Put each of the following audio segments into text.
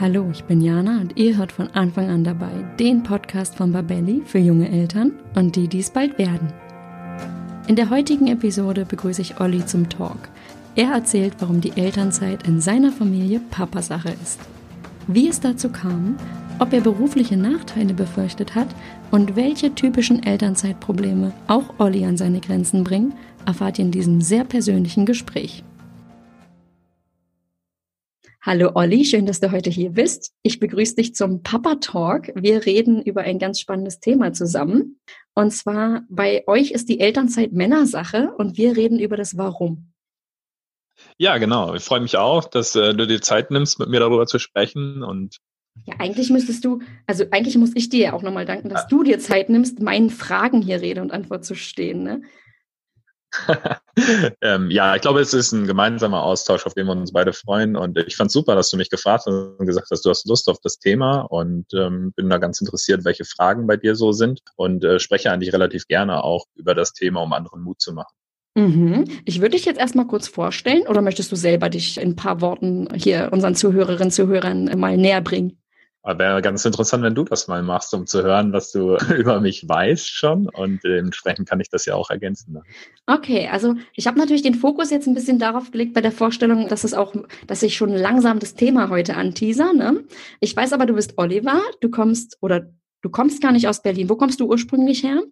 Hallo, ich bin Jana und ihr hört von Anfang an dabei den Podcast von Babelli für junge Eltern und die, die es bald werden. In der heutigen Episode begrüße ich Olli zum Talk. Er erzählt, warum die Elternzeit in seiner Familie Papasache ist. Wie es dazu kam, ob er berufliche Nachteile befürchtet hat und welche typischen Elternzeitprobleme auch Olli an seine Grenzen bringen, erfahrt ihr in diesem sehr persönlichen Gespräch. Hallo Olli, schön, dass du heute hier bist. Ich begrüße dich zum Papa Talk. Wir reden über ein ganz spannendes Thema zusammen. Und zwar bei euch ist die Elternzeit Männersache und wir reden über das Warum. Ja, genau. Ich freue mich auch, dass äh, du dir Zeit nimmst, mit mir darüber zu sprechen und ja, eigentlich müsstest du, also eigentlich muss ich dir ja auch nochmal danken, dass du dir Zeit nimmst, meinen Fragen hier Rede und Antwort zu stehen. Ne? ähm, ja, ich glaube, es ist ein gemeinsamer Austausch, auf den wir uns beide freuen. Und ich fand super, dass du mich gefragt hast und gesagt hast, du hast Lust auf das Thema und ähm, bin da ganz interessiert, welche Fragen bei dir so sind und äh, spreche eigentlich relativ gerne auch über das Thema, um anderen Mut zu machen. Mhm. Ich würde dich jetzt erstmal kurz vorstellen oder möchtest du selber dich in ein paar Worten hier unseren Zuhörerinnen und Zuhörern mal näher bringen? Wäre ganz interessant, wenn du das mal machst, um zu hören, was du über mich weißt schon. Und dementsprechend kann ich das ja auch ergänzen. Okay, also ich habe natürlich den Fokus jetzt ein bisschen darauf gelegt bei der Vorstellung, dass es auch, dass ich schon langsam das Thema heute anteaser. Ne? Ich weiß aber, du bist Oliver, du kommst oder du kommst gar nicht aus Berlin. Wo kommst du ursprünglich her?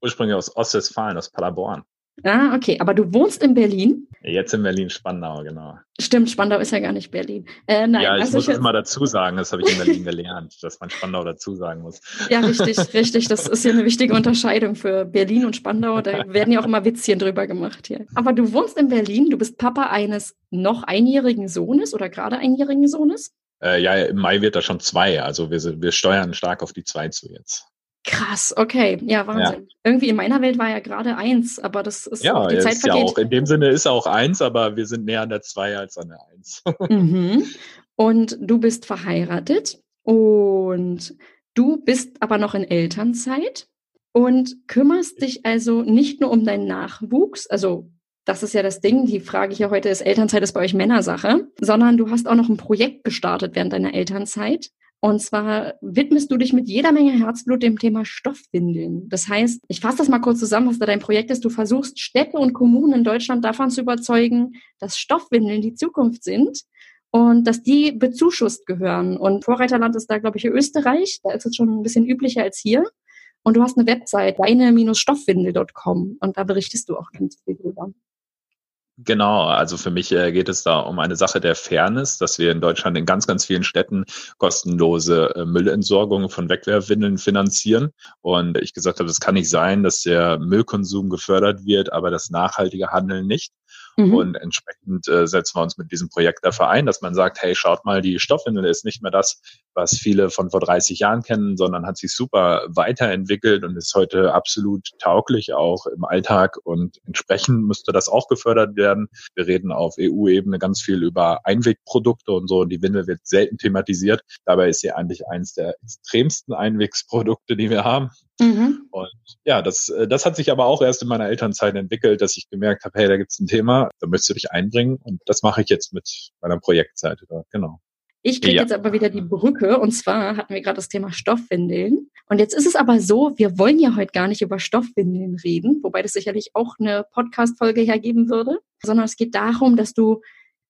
Ursprünglich aus Ostwestfalen, aus Paderborn. Ah, okay. Aber du wohnst in Berlin? Jetzt in Berlin-Spandau, genau. Stimmt, Spandau ist ja gar nicht Berlin. Äh, nein, ja, ich also muss ich immer dazu sagen, das habe ich in Berlin gelernt, dass man Spandau dazu sagen muss. Ja, richtig, richtig. Das ist ja eine wichtige Unterscheidung für Berlin und Spandau. Da werden ja auch immer Witzchen drüber gemacht hier. Aber du wohnst in Berlin, du bist Papa eines noch einjährigen Sohnes oder gerade einjährigen Sohnes? Äh, ja, im Mai wird er schon zwei. Also wir, wir steuern stark auf die zwei zu jetzt. Krass, okay, ja, Wahnsinn. Ja. Irgendwie in meiner Welt war ja gerade eins, aber das ist ja, die Zeit ist vergeht. Ja auch, in dem Sinne ist er auch eins, aber wir sind näher an der zwei als an der eins. mhm. Und du bist verheiratet und du bist aber noch in Elternzeit und kümmerst dich also nicht nur um deinen Nachwuchs, also das ist ja das Ding, die Frage hier heute ist, Elternzeit ist bei euch Männersache, sondern du hast auch noch ein Projekt gestartet während deiner Elternzeit und zwar widmest du dich mit jeder Menge Herzblut dem Thema Stoffwindeln. Das heißt, ich fasse das mal kurz zusammen, was da dein Projekt ist. Du versuchst Städte und Kommunen in Deutschland davon zu überzeugen, dass Stoffwindeln die Zukunft sind und dass die bezuschusst gehören. Und Vorreiterland ist da, glaube ich, Österreich. Da ist es schon ein bisschen üblicher als hier. Und du hast eine Website, deine-stoffwindel.com. Und da berichtest du auch ganz viel drüber. Genau, also für mich äh, geht es da um eine Sache der Fairness, dass wir in Deutschland in ganz, ganz vielen Städten kostenlose äh, Müllentsorgung von Wegwerfwindeln finanzieren. Und ich gesagt habe, es kann nicht sein, dass der Müllkonsum gefördert wird, aber das nachhaltige Handeln nicht. Mhm. Und entsprechend äh, setzen wir uns mit diesem Projekt dafür ein, dass man sagt, hey, schaut mal, die Stoffwindel ist nicht mehr das, was viele von vor 30 Jahren kennen, sondern hat sich super weiterentwickelt und ist heute absolut tauglich auch im Alltag und entsprechend müsste das auch gefördert werden. Wir reden auf EU-Ebene ganz viel über Einwegprodukte und so und die Windel wird selten thematisiert. Dabei ist sie eigentlich eines der extremsten Einwegsprodukte, die wir haben. Mhm. Und ja, das, äh, das hat sich aber auch erst in meiner Elternzeit entwickelt, dass ich gemerkt habe, hey, da gibt's ein Thema, da möchtest du dich einbringen und das mache ich jetzt mit meiner Projektseite da, genau. Ich kriege ja. jetzt aber wieder die Brücke und zwar hatten wir gerade das Thema Stoffwindeln. Und jetzt ist es aber so, wir wollen ja heute gar nicht über Stoffwindeln reden, wobei das sicherlich auch eine Podcast-Folge hergeben würde, sondern es geht darum, dass du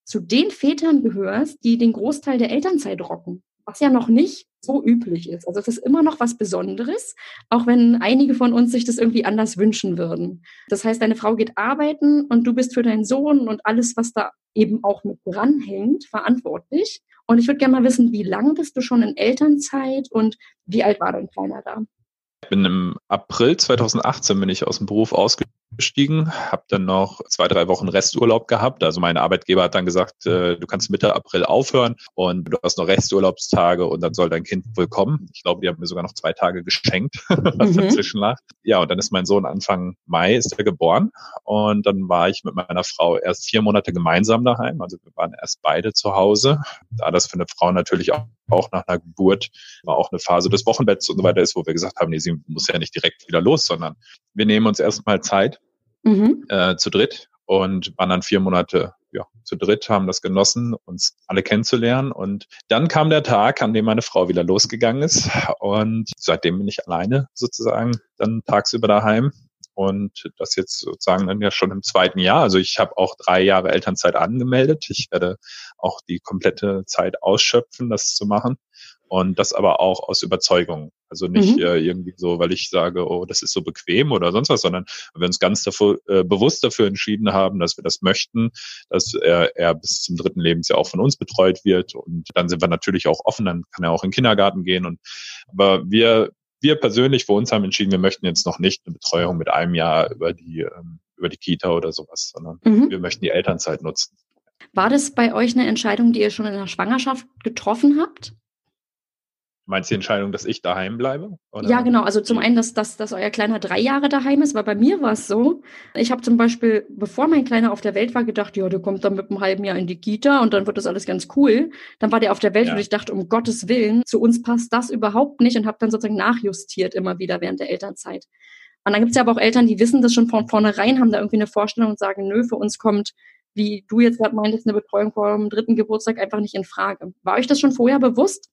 zu den Vätern gehörst, die den Großteil der Elternzeit rocken was ja noch nicht so üblich ist. Also es ist immer noch was Besonderes, auch wenn einige von uns sich das irgendwie anders wünschen würden. Das heißt, deine Frau geht arbeiten und du bist für deinen Sohn und alles, was da eben auch mit dranhängt, verantwortlich. Und ich würde gerne mal wissen, wie lange bist du schon in Elternzeit und wie alt war dein Kleiner da? Ich bin im April 2018 bin ich aus dem Beruf ausgestiegen, habe dann noch zwei, drei Wochen Resturlaub gehabt. Also mein Arbeitgeber hat dann gesagt, äh, du kannst Mitte April aufhören und du hast noch Resturlaubstage und dann soll dein Kind wohl kommen. Ich glaube, die haben mir sogar noch zwei Tage geschenkt, was mhm. dazwischen lag. Ja, und dann ist mein Sohn Anfang Mai ist er geboren und dann war ich mit meiner Frau erst vier Monate gemeinsam daheim. Also wir waren erst beide zu Hause. Da das für eine Frau natürlich auch auch nach einer Geburt war auch eine Phase des Wochenbetts und so weiter ist, wo wir gesagt haben, nee, sie muss ja nicht direkt wieder los, sondern wir nehmen uns erstmal Zeit mhm. äh, zu dritt und waren dann vier Monate ja, zu dritt haben das genossen, uns alle kennenzulernen. Und dann kam der Tag, an dem meine Frau wieder losgegangen ist. Und seitdem bin ich alleine sozusagen dann tagsüber daheim. Und das jetzt sozusagen dann ja schon im zweiten Jahr. Also ich habe auch drei Jahre Elternzeit angemeldet. Ich werde auch die komplette Zeit ausschöpfen, das zu machen. Und das aber auch aus Überzeugung. Also nicht mhm. äh, irgendwie so, weil ich sage, oh, das ist so bequem oder sonst was, sondern wir uns ganz dafür, äh, bewusst dafür entschieden haben, dass wir das möchten, dass er, er bis zum dritten Lebensjahr auch von uns betreut wird. Und dann sind wir natürlich auch offen, dann kann er auch in den Kindergarten gehen. Und aber wir, wir persönlich für uns haben entschieden, wir möchten jetzt noch nicht eine Betreuung mit einem Jahr über die, ähm, über die Kita oder sowas, sondern mhm. wir möchten die Elternzeit nutzen. War das bei euch eine Entscheidung, die ihr schon in der Schwangerschaft getroffen habt? Meinst du die Entscheidung, dass ich daheim bleibe? Oder? Ja, genau. Also zum einen, dass, dass, dass euer Kleiner drei Jahre daheim ist, weil bei mir war es so. Ich habe zum Beispiel, bevor mein Kleiner auf der Welt war, gedacht, ja, der kommt dann mit einem halben Jahr in die Kita und dann wird das alles ganz cool. Dann war der auf der Welt ja. und ich dachte, um Gottes Willen, zu uns passt das überhaupt nicht und habe dann sozusagen nachjustiert immer wieder während der Elternzeit. Und dann gibt es ja aber auch Eltern, die wissen das schon von vornherein, haben da irgendwie eine Vorstellung und sagen, nö, für uns kommt, wie du jetzt gerade meintest, eine Betreuung vor dem dritten Geburtstag einfach nicht in Frage. War euch das schon vorher bewusst?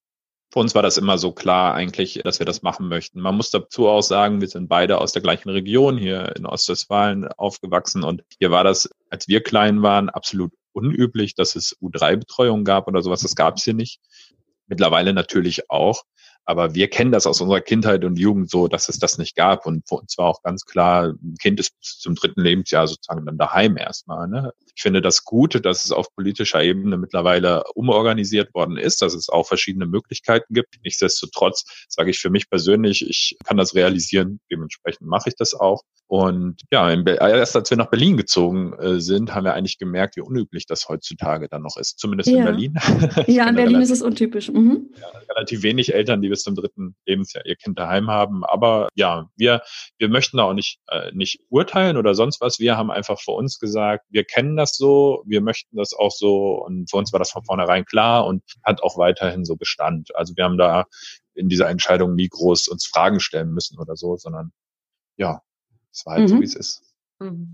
Für uns war das immer so klar eigentlich, dass wir das machen möchten. Man muss dazu auch sagen, wir sind beide aus der gleichen Region hier in Ostwestfalen aufgewachsen und hier war das, als wir klein waren, absolut unüblich, dass es U3-Betreuung gab oder sowas. Das gab es hier nicht. Mittlerweile natürlich auch. Aber wir kennen das aus unserer Kindheit und Jugend so, dass es das nicht gab. Und für uns war auch ganz klar, ein Kind ist zum dritten Lebensjahr sozusagen dann daheim erstmal. Ne? Ich finde das Gute, dass es auf politischer Ebene mittlerweile umorganisiert worden ist, dass es auch verschiedene Möglichkeiten gibt. Nichtsdestotrotz sage ich für mich persönlich, ich kann das realisieren, dementsprechend mache ich das auch. Und ja, erst als wir nach Berlin gezogen äh, sind, haben wir eigentlich gemerkt, wie unüblich das heutzutage dann noch ist. Zumindest ja. in Berlin. ja, in Berlin ist es untypisch. Mhm. Ja, relativ wenig Eltern, die bis zum dritten Lebensjahr ihr Kind daheim haben. Aber ja, wir, wir möchten da auch nicht, äh, nicht urteilen oder sonst was. Wir haben einfach für uns gesagt, wir kennen das so, wir möchten das auch so. Und für uns war das von vornherein klar und hat auch weiterhin so Bestand. Also wir haben da in dieser Entscheidung nie groß uns Fragen stellen müssen oder so, sondern ja, es war halt mhm. so, wie es ist.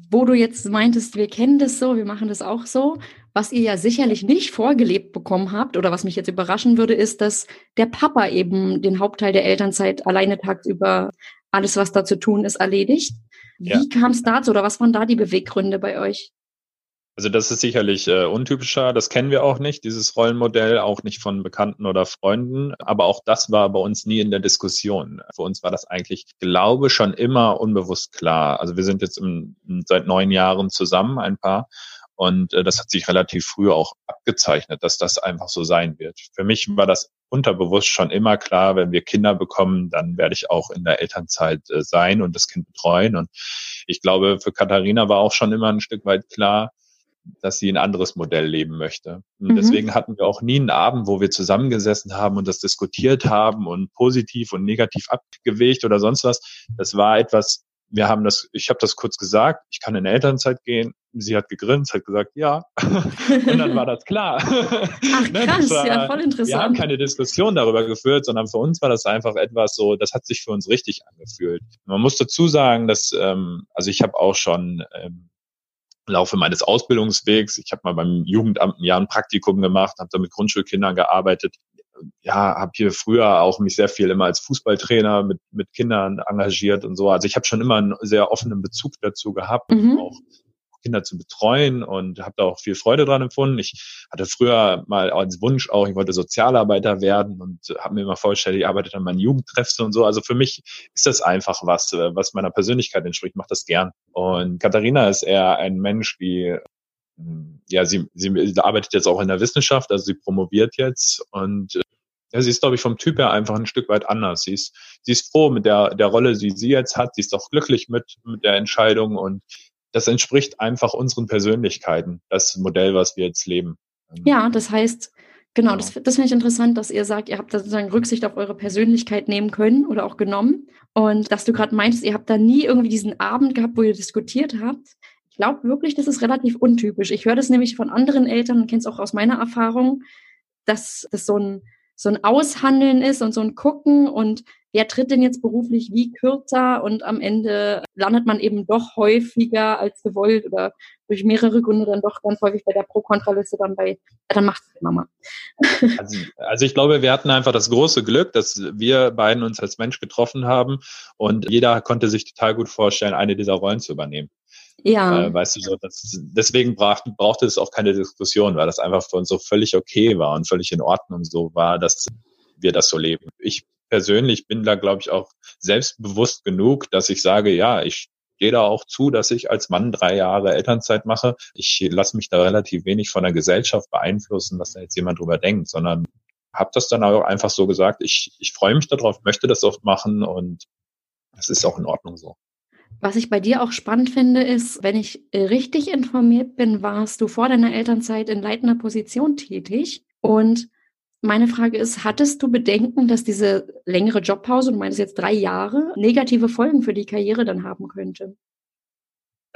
Wo du jetzt meintest, wir kennen das so, wir machen das auch so. Was ihr ja sicherlich nicht vorgelebt bekommen habt oder was mich jetzt überraschen würde, ist, dass der Papa eben den Hauptteil der Elternzeit alleine tagsüber alles, was da zu tun ist, erledigt. Wie ja. kam es dazu oder was waren da die Beweggründe bei euch? Also das ist sicherlich äh, untypischer, das kennen wir auch nicht, dieses Rollenmodell, auch nicht von Bekannten oder Freunden. Aber auch das war bei uns nie in der Diskussion. Für uns war das eigentlich, glaube schon immer unbewusst klar. Also wir sind jetzt im, seit neun Jahren zusammen, ein Paar. Und äh, das hat sich relativ früh auch abgezeichnet, dass das einfach so sein wird. Für mich war das unterbewusst schon immer klar, wenn wir Kinder bekommen, dann werde ich auch in der Elternzeit äh, sein und das Kind betreuen. Und ich glaube, für Katharina war auch schon immer ein Stück weit klar, dass sie ein anderes Modell leben möchte. Und mhm. deswegen hatten wir auch nie einen Abend, wo wir zusammengesessen haben und das diskutiert haben und positiv und negativ abgewegt oder sonst was. Das war etwas, wir haben das, ich habe das kurz gesagt, ich kann in Elternzeit gehen. Sie hat gegrinst, hat gesagt, ja. und dann war das klar. Ach ne, krass, war, ja, voll interessant. Wir haben keine Diskussion darüber geführt, sondern für uns war das einfach etwas so, das hat sich für uns richtig angefühlt. Man muss dazu sagen, dass, ähm, also ich habe auch schon ähm, Laufe meines Ausbildungswegs. Ich habe mal beim Jugendamt ein Jahr ein Praktikum gemacht, habe da mit Grundschulkindern gearbeitet. Ja, habe hier früher auch mich sehr viel immer als Fußballtrainer mit, mit Kindern engagiert und so. Also ich habe schon immer einen sehr offenen Bezug dazu gehabt, mhm. auch Kinder zu betreuen und habe da auch viel Freude dran empfunden. Ich hatte früher mal als Wunsch auch, ich wollte Sozialarbeiter werden und habe mir immer vorgestellt, ich arbeite an meinen Jugendtreffs und so. Also für mich ist das einfach was, was meiner Persönlichkeit entspricht, mache das gern. Und Katharina ist eher ein Mensch, die hm, ja, sie, sie arbeitet jetzt auch in der Wissenschaft, also sie promoviert jetzt und ja, sie ist, glaube ich, vom Typ her einfach ein Stück weit anders. Sie ist, sie ist froh mit der, der Rolle, die sie jetzt hat. Sie ist auch glücklich mit, mit der Entscheidung und das entspricht einfach unseren Persönlichkeiten, das Modell, was wir jetzt leben. Ja, das heißt, genau, genau. das, das finde ich interessant, dass ihr sagt, ihr habt da sozusagen Rücksicht auf eure Persönlichkeit nehmen können oder auch genommen. Und dass du gerade meintest, ihr habt da nie irgendwie diesen Abend gehabt, wo ihr diskutiert habt. Ich glaube wirklich, das ist relativ untypisch. Ich höre das nämlich von anderen Eltern und kenne es auch aus meiner Erfahrung, dass das so ein, so ein Aushandeln ist und so ein Gucken und wer tritt denn jetzt beruflich wie kürzer und am Ende landet man eben doch häufiger als gewollt oder durch mehrere Gründe dann doch ganz häufig bei der Pro-Kontra-Liste dann bei, ja, dann macht es Mama. Also, also ich glaube, wir hatten einfach das große Glück, dass wir beiden uns als Mensch getroffen haben und jeder konnte sich total gut vorstellen, eine dieser Rollen zu übernehmen. Ja. Äh, weißt du, so, das, deswegen brauch, brauchte es auch keine Diskussion, weil das einfach für uns so völlig okay war und völlig in Ordnung so war, dass wir das so leben. Ich persönlich bin da, glaube ich, auch selbstbewusst genug, dass ich sage, ja, ich gehe da auch zu, dass ich als Mann drei Jahre Elternzeit mache. Ich lasse mich da relativ wenig von der Gesellschaft beeinflussen, was da jetzt jemand drüber denkt, sondern habe das dann auch einfach so gesagt, ich, ich freue mich darauf, möchte das oft machen und das ist auch in Ordnung so. Was ich bei dir auch spannend finde, ist, wenn ich richtig informiert bin, warst du vor deiner Elternzeit in leitender Position tätig. Und meine Frage ist, hattest du Bedenken, dass diese längere Jobpause, du meinst jetzt drei Jahre, negative Folgen für die Karriere dann haben könnte?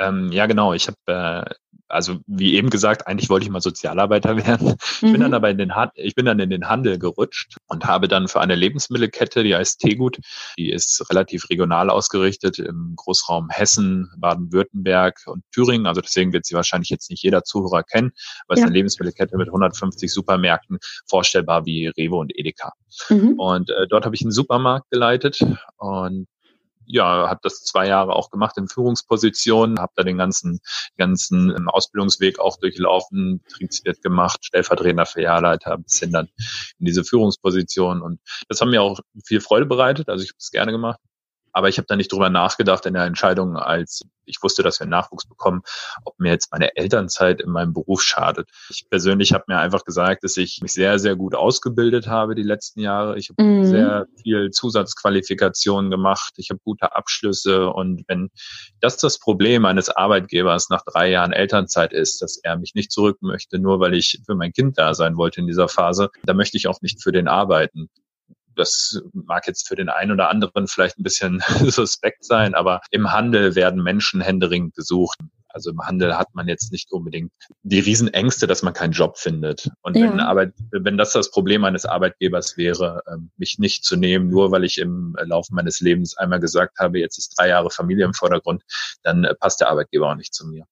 Ähm, ja, genau. Ich habe äh, also wie eben gesagt, eigentlich wollte ich mal Sozialarbeiter werden. Ich mhm. bin dann mhm. aber in den ich bin dann in den Handel gerutscht und habe dann für eine Lebensmittelkette, die heißt Tegut, die ist relativ regional ausgerichtet im Großraum Hessen, Baden-Württemberg und Thüringen. Also deswegen wird sie wahrscheinlich jetzt nicht jeder Zuhörer kennen, weil ja. es eine Lebensmittelkette mit 150 Supermärkten vorstellbar wie Rewe und Edeka. Mhm. Und äh, dort habe ich einen Supermarkt geleitet und ja, habe das zwei Jahre auch gemacht in Führungspositionen, habe da den ganzen ganzen ähm, Ausbildungsweg auch durchlaufen, Betriebswirt gemacht, stellvertretender Filialleiter, bis hin dann in diese Führungsposition und das haben mir auch viel Freude bereitet, also ich habe es gerne gemacht. Aber ich habe da nicht drüber nachgedacht in der Entscheidung, als ich wusste, dass wir Nachwuchs bekommen, ob mir jetzt meine Elternzeit in meinem Beruf schadet. Ich persönlich habe mir einfach gesagt, dass ich mich sehr, sehr gut ausgebildet habe die letzten Jahre. Ich habe mhm. sehr viel Zusatzqualifikationen gemacht. Ich habe gute Abschlüsse. Und wenn das das Problem eines Arbeitgebers nach drei Jahren Elternzeit ist, dass er mich nicht zurück möchte, nur weil ich für mein Kind da sein wollte in dieser Phase, dann möchte ich auch nicht für den arbeiten das mag jetzt für den einen oder anderen vielleicht ein bisschen suspekt sein, aber im Handel werden Menschen händeringend gesucht. Also im Handel hat man jetzt nicht unbedingt die Riesenängste, dass man keinen Job findet. Und ja. wenn, Arbeit, wenn das das Problem eines Arbeitgebers wäre, ähm, mich nicht zu nehmen, nur weil ich im Laufe meines Lebens einmal gesagt habe, jetzt ist drei Jahre Familie im Vordergrund, dann äh, passt der Arbeitgeber auch nicht zu mir.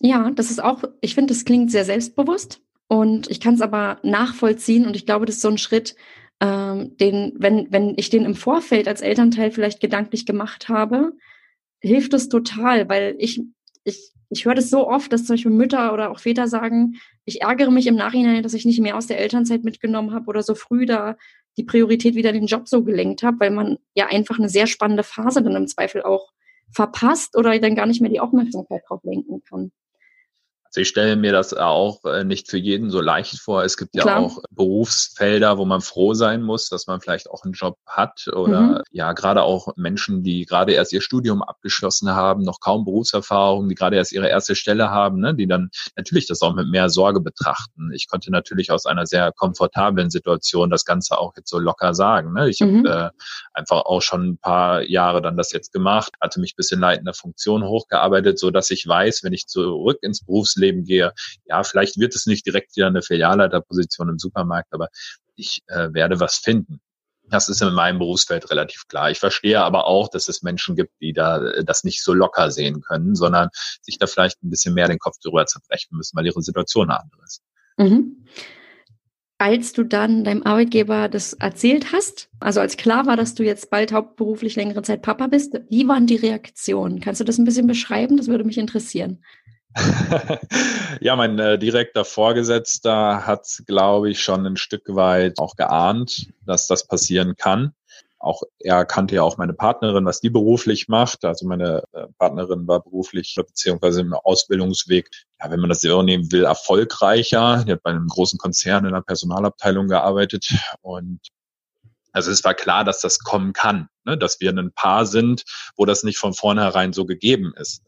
Ja, das ist auch, ich finde, das klingt sehr selbstbewusst und ich kann es aber nachvollziehen und ich glaube, das ist so ein Schritt, ähm, den, wenn, wenn ich den im Vorfeld als Elternteil vielleicht gedanklich gemacht habe, hilft es total, weil ich, ich, ich höre das so oft, dass zum Beispiel Mütter oder auch Väter sagen, ich ärgere mich im Nachhinein, dass ich nicht mehr aus der Elternzeit mitgenommen habe oder so früh da die Priorität wieder den Job so gelenkt habe, weil man ja einfach eine sehr spannende Phase dann im Zweifel auch verpasst oder dann gar nicht mehr die Aufmerksamkeit drauf lenken kann. Ich stelle mir das auch äh, nicht für jeden so leicht vor. Es gibt ja Klar. auch Berufsfelder, wo man froh sein muss, dass man vielleicht auch einen Job hat oder mhm. ja, gerade auch Menschen, die gerade erst ihr Studium abgeschlossen haben, noch kaum Berufserfahrung, die gerade erst ihre erste Stelle haben, ne, die dann natürlich das auch mit mehr Sorge betrachten. Ich konnte natürlich aus einer sehr komfortablen Situation das Ganze auch jetzt so locker sagen. Ne? Ich mhm. habe äh, einfach auch schon ein paar Jahre dann das jetzt gemacht, hatte mich bis in leitender Funktion hochgearbeitet, so dass ich weiß, wenn ich zurück ins Berufsleben Berufsleben gehe, ja, vielleicht wird es nicht direkt wieder eine Filialleiterposition im Supermarkt, aber ich äh, werde was finden. Das ist in meinem Berufsfeld relativ klar. Ich verstehe aber auch, dass es Menschen gibt, die da äh, das nicht so locker sehen können, sondern sich da vielleicht ein bisschen mehr den Kopf drüber zerbrechen müssen, weil ihre Situation eine andere ist. Mhm. Als du dann deinem Arbeitgeber das erzählt hast, also als klar war, dass du jetzt bald hauptberuflich längere Zeit Papa bist, wie waren die Reaktionen? Kannst du das ein bisschen beschreiben? Das würde mich interessieren. ja, mein äh, direkter Vorgesetzter hat, glaube ich, schon ein Stück weit auch geahnt, dass das passieren kann. Auch er kannte ja auch meine Partnerin, was die beruflich macht. Also meine äh, Partnerin war beruflich beziehungsweise im Ausbildungsweg, ja, wenn man das so nehmen will, erfolgreicher. Die hat bei einem großen Konzern in der Personalabteilung gearbeitet und also es war klar, dass das kommen kann, ne? dass wir ein Paar sind, wo das nicht von vornherein so gegeben ist.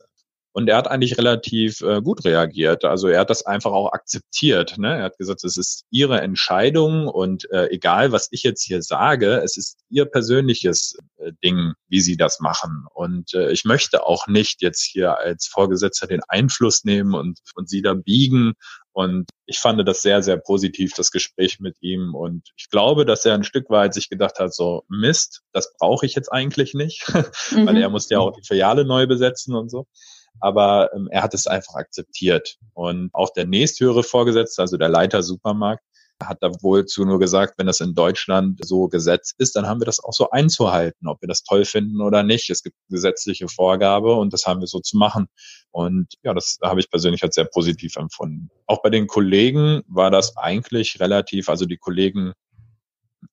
Und er hat eigentlich relativ äh, gut reagiert. Also er hat das einfach auch akzeptiert. Ne? Er hat gesagt, es ist ihre Entscheidung und äh, egal, was ich jetzt hier sage, es ist ihr persönliches äh, Ding, wie sie das machen. Und äh, ich möchte auch nicht jetzt hier als Vorgesetzter den Einfluss nehmen und, und sie da biegen Und ich fand das sehr, sehr positiv, das Gespräch mit ihm. Und ich glaube, dass er ein Stück weit sich gedacht hat, so Mist, das brauche ich jetzt eigentlich nicht, mhm. weil er musste ja auch die Filiale neu besetzen und so. Aber ähm, er hat es einfach akzeptiert. Und auch der nächsthöhere Vorgesetzte, also der Leiter Supermarkt, hat da wohl zu nur gesagt, wenn das in Deutschland so gesetzt ist, dann haben wir das auch so einzuhalten, ob wir das toll finden oder nicht. Es gibt gesetzliche Vorgabe und das haben wir so zu machen. Und ja, das habe ich persönlich als sehr positiv empfunden. Auch bei den Kollegen war das eigentlich relativ, also die Kollegen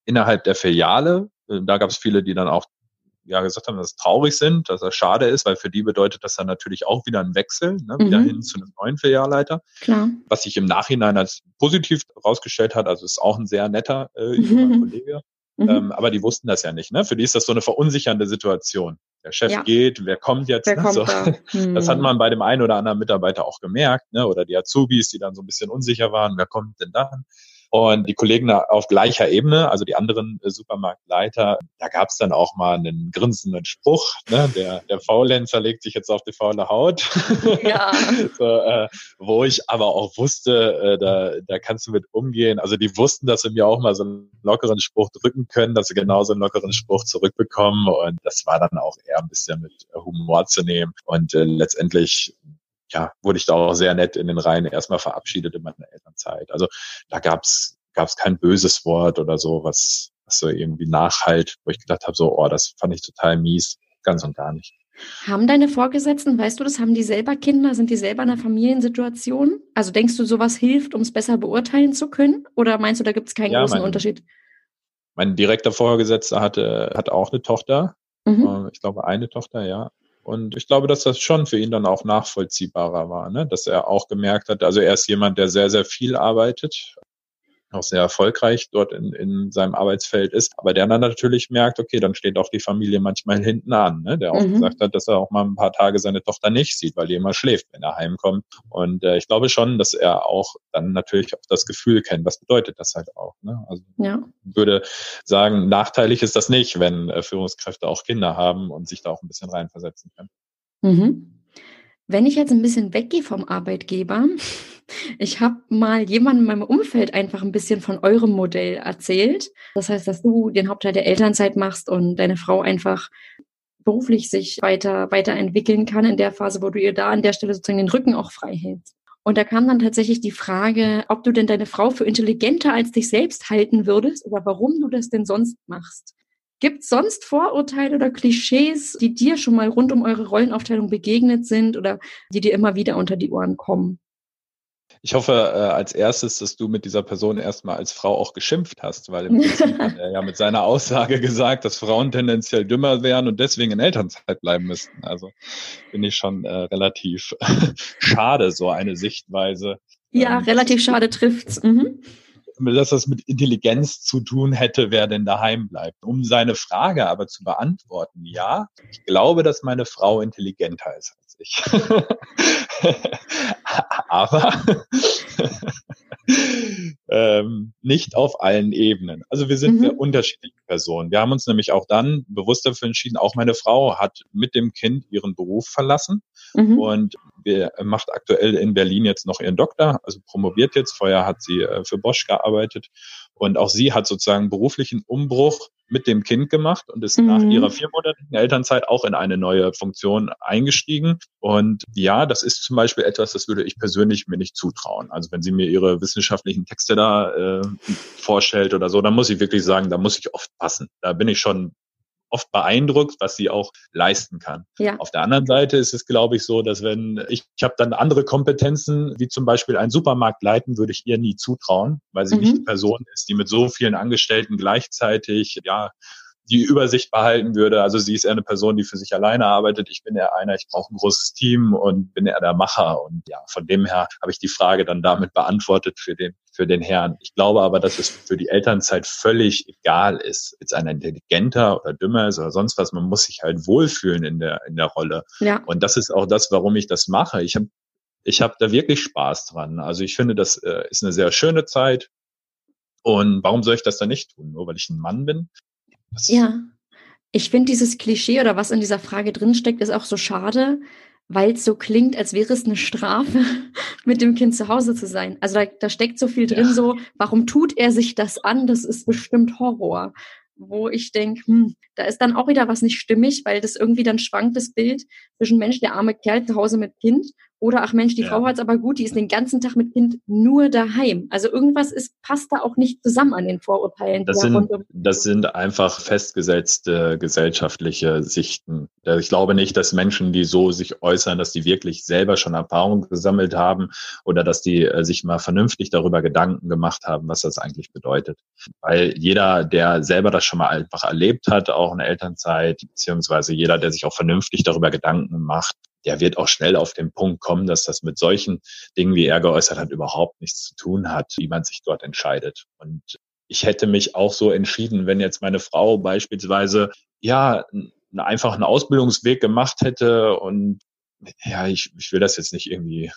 innerhalb der Filiale, äh, da gab es viele, die dann auch ja gesagt haben, dass es traurig sind, dass das schade ist, weil für die bedeutet das dann natürlich auch wieder ein Wechsel, ne, wieder mhm. hin zu einem neuen Filialleiter. Klar. Was sich im Nachhinein als positiv herausgestellt hat, also ist auch ein sehr netter äh, junger mhm. Kollege. Mhm. Ähm, aber die wussten das ja nicht. Ne? Für die ist das so eine verunsichernde Situation. Der Chef ja. geht, wer kommt jetzt? Wer ne? kommt so. da? hm. Das hat man bei dem einen oder anderen Mitarbeiter auch gemerkt, ne? oder die Azubis, die dann so ein bisschen unsicher waren, wer kommt denn da? Und die Kollegen auf gleicher Ebene, also die anderen äh, Supermarktleiter, da gab es dann auch mal einen grinsenden Spruch, ne? der, der Faulenzer legt sich jetzt auf die faule Haut. Ja. so, äh, wo ich aber auch wusste, äh, da, da kannst du mit umgehen. Also die wussten, dass sie mir auch mal so einen lockeren Spruch drücken können, dass sie genauso einen lockeren Spruch zurückbekommen. Und das war dann auch eher ein bisschen mit Humor zu nehmen. Und äh, letztendlich ja, wurde ich da auch sehr nett in den Reihen erstmal verabschiedet in meiner Elternzeit. Also da gab's gab's kein böses Wort oder so, was, was so irgendwie nachhalt, wo ich gedacht habe, so, oh, das fand ich total mies, ganz und gar nicht. Haben deine Vorgesetzten, weißt du das, haben die selber Kinder? Sind die selber in einer Familiensituation? Also denkst du, sowas hilft, um es besser beurteilen zu können? Oder meinst du, da gibt es keinen ja, großen mein, Unterschied? Mein direkter Vorgesetzter hatte, hat auch eine Tochter. Mhm. Ich glaube, eine Tochter, ja. Und ich glaube, dass das schon für ihn dann auch nachvollziehbarer war, ne? dass er auch gemerkt hat, also er ist jemand, der sehr, sehr viel arbeitet, auch sehr erfolgreich dort in, in seinem Arbeitsfeld ist, aber der dann natürlich merkt, okay, dann steht auch die Familie manchmal hinten an, ne? der auch mhm. gesagt hat, dass er auch mal ein paar Tage seine Tochter nicht sieht, weil die immer schläft, wenn er heimkommt. Und äh, ich glaube schon, dass er auch dann natürlich auch das Gefühl kennt, was bedeutet das halt auch. Ne? Also ja. würde sagen, nachteilig ist das nicht, wenn äh, Führungskräfte auch Kinder haben und sich da auch ein bisschen reinversetzen können. Mhm. Wenn ich jetzt ein bisschen weggehe vom Arbeitgeber, ich habe mal jemandem in meinem Umfeld einfach ein bisschen von eurem Modell erzählt. Das heißt, dass du den Hauptteil der Elternzeit machst und deine Frau einfach beruflich sich weiter weiterentwickeln kann in der Phase, wo du ihr da an der Stelle sozusagen den Rücken auch frei hältst. Und da kam dann tatsächlich die Frage, ob du denn deine Frau für intelligenter als dich selbst halten würdest oder warum du das denn sonst machst. Gibt es sonst Vorurteile oder Klischees, die dir schon mal rund um eure Rollenaufteilung begegnet sind oder die dir immer wieder unter die Ohren kommen? Ich hoffe äh, als erstes, dass du mit dieser Person erstmal als Frau auch geschimpft hast, weil im Prinzip hat er ja mit seiner Aussage gesagt, dass Frauen tendenziell dümmer wären und deswegen in Elternzeit bleiben müssten. Also finde ich schon äh, relativ schade, so eine Sichtweise. Ja, ähm, relativ schade trifft's. Mhm dass das mit Intelligenz zu tun hätte, wer denn daheim bleibt. Um seine Frage aber zu beantworten, ja, ich glaube, dass meine Frau intelligenter ist als ich. aber ähm, nicht auf allen Ebenen. Also wir sind mhm. sehr unterschiedliche Personen. Wir haben uns nämlich auch dann bewusst dafür entschieden, auch meine Frau hat mit dem Kind ihren Beruf verlassen mhm. und wir, macht aktuell in Berlin jetzt noch ihren Doktor, also promoviert jetzt. Vorher hat sie äh, für Bosch gearbeitet und auch sie hat sozusagen beruflichen Umbruch mit dem Kind gemacht und ist mhm. nach ihrer viermonatigen Elternzeit auch in eine neue Funktion eingestiegen. Und ja, das ist zum Beispiel etwas, das würde ich persönlich mir nicht zutrauen. Also wenn sie mir ihre wissenschaftlichen Texte da äh, vorstellt oder so, dann muss ich wirklich sagen, da muss ich oft passen. Da bin ich schon oft beeindruckt, was sie auch leisten kann. Ja. Auf der anderen Seite ist es, glaube ich, so, dass wenn ich, ich habe dann andere Kompetenzen, wie zum Beispiel einen Supermarkt leiten, würde ich ihr nie zutrauen, weil sie mhm. nicht die Person ist, die mit so vielen Angestellten gleichzeitig ja die Übersicht behalten würde. Also sie ist eher eine Person, die für sich alleine arbeitet. Ich bin eher einer, ich brauche ein großes Team und bin eher der Macher. Und ja, von dem her habe ich die Frage dann damit beantwortet für den, für den Herrn. Ich glaube aber, dass es für die Elternzeit völlig egal ist. Jetzt einer intelligenter oder dümmer ist oder sonst was. Man muss sich halt wohlfühlen in der, in der Rolle. Ja. Und das ist auch das, warum ich das mache. Ich habe ich hab da wirklich Spaß dran. Also ich finde, das äh, ist eine sehr schöne Zeit. Und warum soll ich das dann nicht tun? Nur weil ich ein Mann bin? Das ja, ich finde dieses Klischee oder was in dieser Frage drinsteckt, ist auch so schade, weil es so klingt, als wäre es eine Strafe, mit dem Kind zu Hause zu sein. Also da, da steckt so viel drin, ja. so, warum tut er sich das an? Das ist bestimmt Horror. Wo ich denke, hm, da ist dann auch wieder was nicht stimmig, weil das irgendwie dann schwankt, das Bild zwischen Mensch, der arme Kerl zu Hause mit Kind oder ach Mensch, die ja. Frau hat's aber gut, die ist den ganzen Tag mit Kind nur daheim. Also irgendwas ist, passt da auch nicht zusammen an den Vorurteilen. Das, sind, das sind einfach festgesetzte gesellschaftliche Sichten. Ich glaube nicht, dass Menschen, die so sich äußern, dass die wirklich selber schon Erfahrung gesammelt haben oder dass die äh, sich mal vernünftig darüber Gedanken gemacht haben, was das eigentlich bedeutet. Weil jeder, der selber das schon mal einfach erlebt hat, auch in der Elternzeit, beziehungsweise jeder, der sich auch vernünftig darüber Gedanken macht, der wird auch schnell auf den Punkt kommen, dass das mit solchen Dingen, wie er geäußert hat, überhaupt nichts zu tun hat, wie man sich dort entscheidet. Und ich hätte mich auch so entschieden, wenn jetzt meine Frau beispielsweise, ja, einfach einen Ausbildungsweg gemacht hätte und ja, ich, ich will das jetzt nicht irgendwie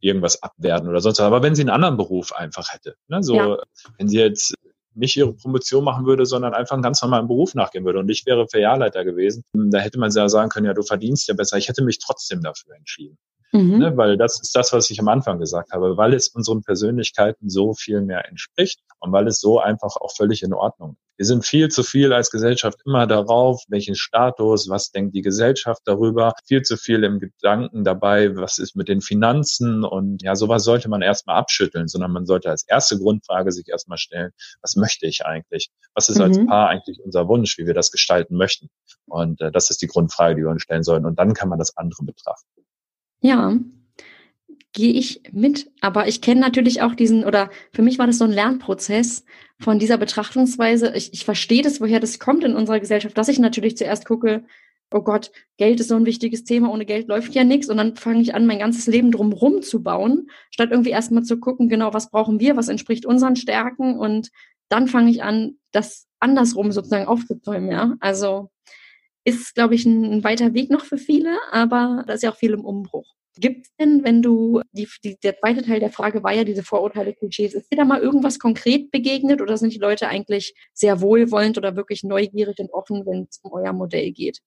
irgendwas abwerten oder sonst was, aber wenn sie einen anderen Beruf einfach hätte, ne, so, ja. wenn sie jetzt nicht ihre Promotion machen würde, sondern einfach einen ganz normalen Beruf nachgehen würde. Und ich wäre Filialleiter gewesen. Da hätte man ja sagen können, ja, du verdienst ja besser. Ich hätte mich trotzdem dafür entschieden. Mhm. Ne, weil das ist das, was ich am Anfang gesagt habe, weil es unseren Persönlichkeiten so viel mehr entspricht und weil es so einfach auch völlig in Ordnung ist. Wir sind viel zu viel als Gesellschaft immer darauf, welchen Status, was denkt die Gesellschaft darüber, viel zu viel im Gedanken dabei, was ist mit den Finanzen und ja, sowas sollte man erstmal abschütteln, sondern man sollte als erste Grundfrage sich erstmal stellen, was möchte ich eigentlich? Was ist mhm. als Paar eigentlich unser Wunsch, wie wir das gestalten möchten? Und äh, das ist die Grundfrage, die wir uns stellen sollen. Und dann kann man das andere betrachten. Ja, gehe ich mit. Aber ich kenne natürlich auch diesen, oder für mich war das so ein Lernprozess von dieser Betrachtungsweise. Ich, ich verstehe das, woher das kommt in unserer Gesellschaft, dass ich natürlich zuerst gucke, oh Gott, Geld ist so ein wichtiges Thema, ohne Geld läuft ja nichts. Und dann fange ich an, mein ganzes Leben drumherum zu bauen, statt irgendwie erstmal zu gucken, genau, was brauchen wir, was entspricht unseren Stärken. Und dann fange ich an, das andersrum sozusagen aufzuzäumen, ja. Also ist, glaube ich, ein, weiter Weg noch für viele, aber da ist ja auch viel im Umbruch. Gibt es denn, wenn du, die, die, der zweite Teil der Frage war ja diese Vorurteile, Klischees, ist dir da mal irgendwas konkret begegnet oder sind die Leute eigentlich sehr wohlwollend oder wirklich neugierig und offen, wenn es um euer Modell geht?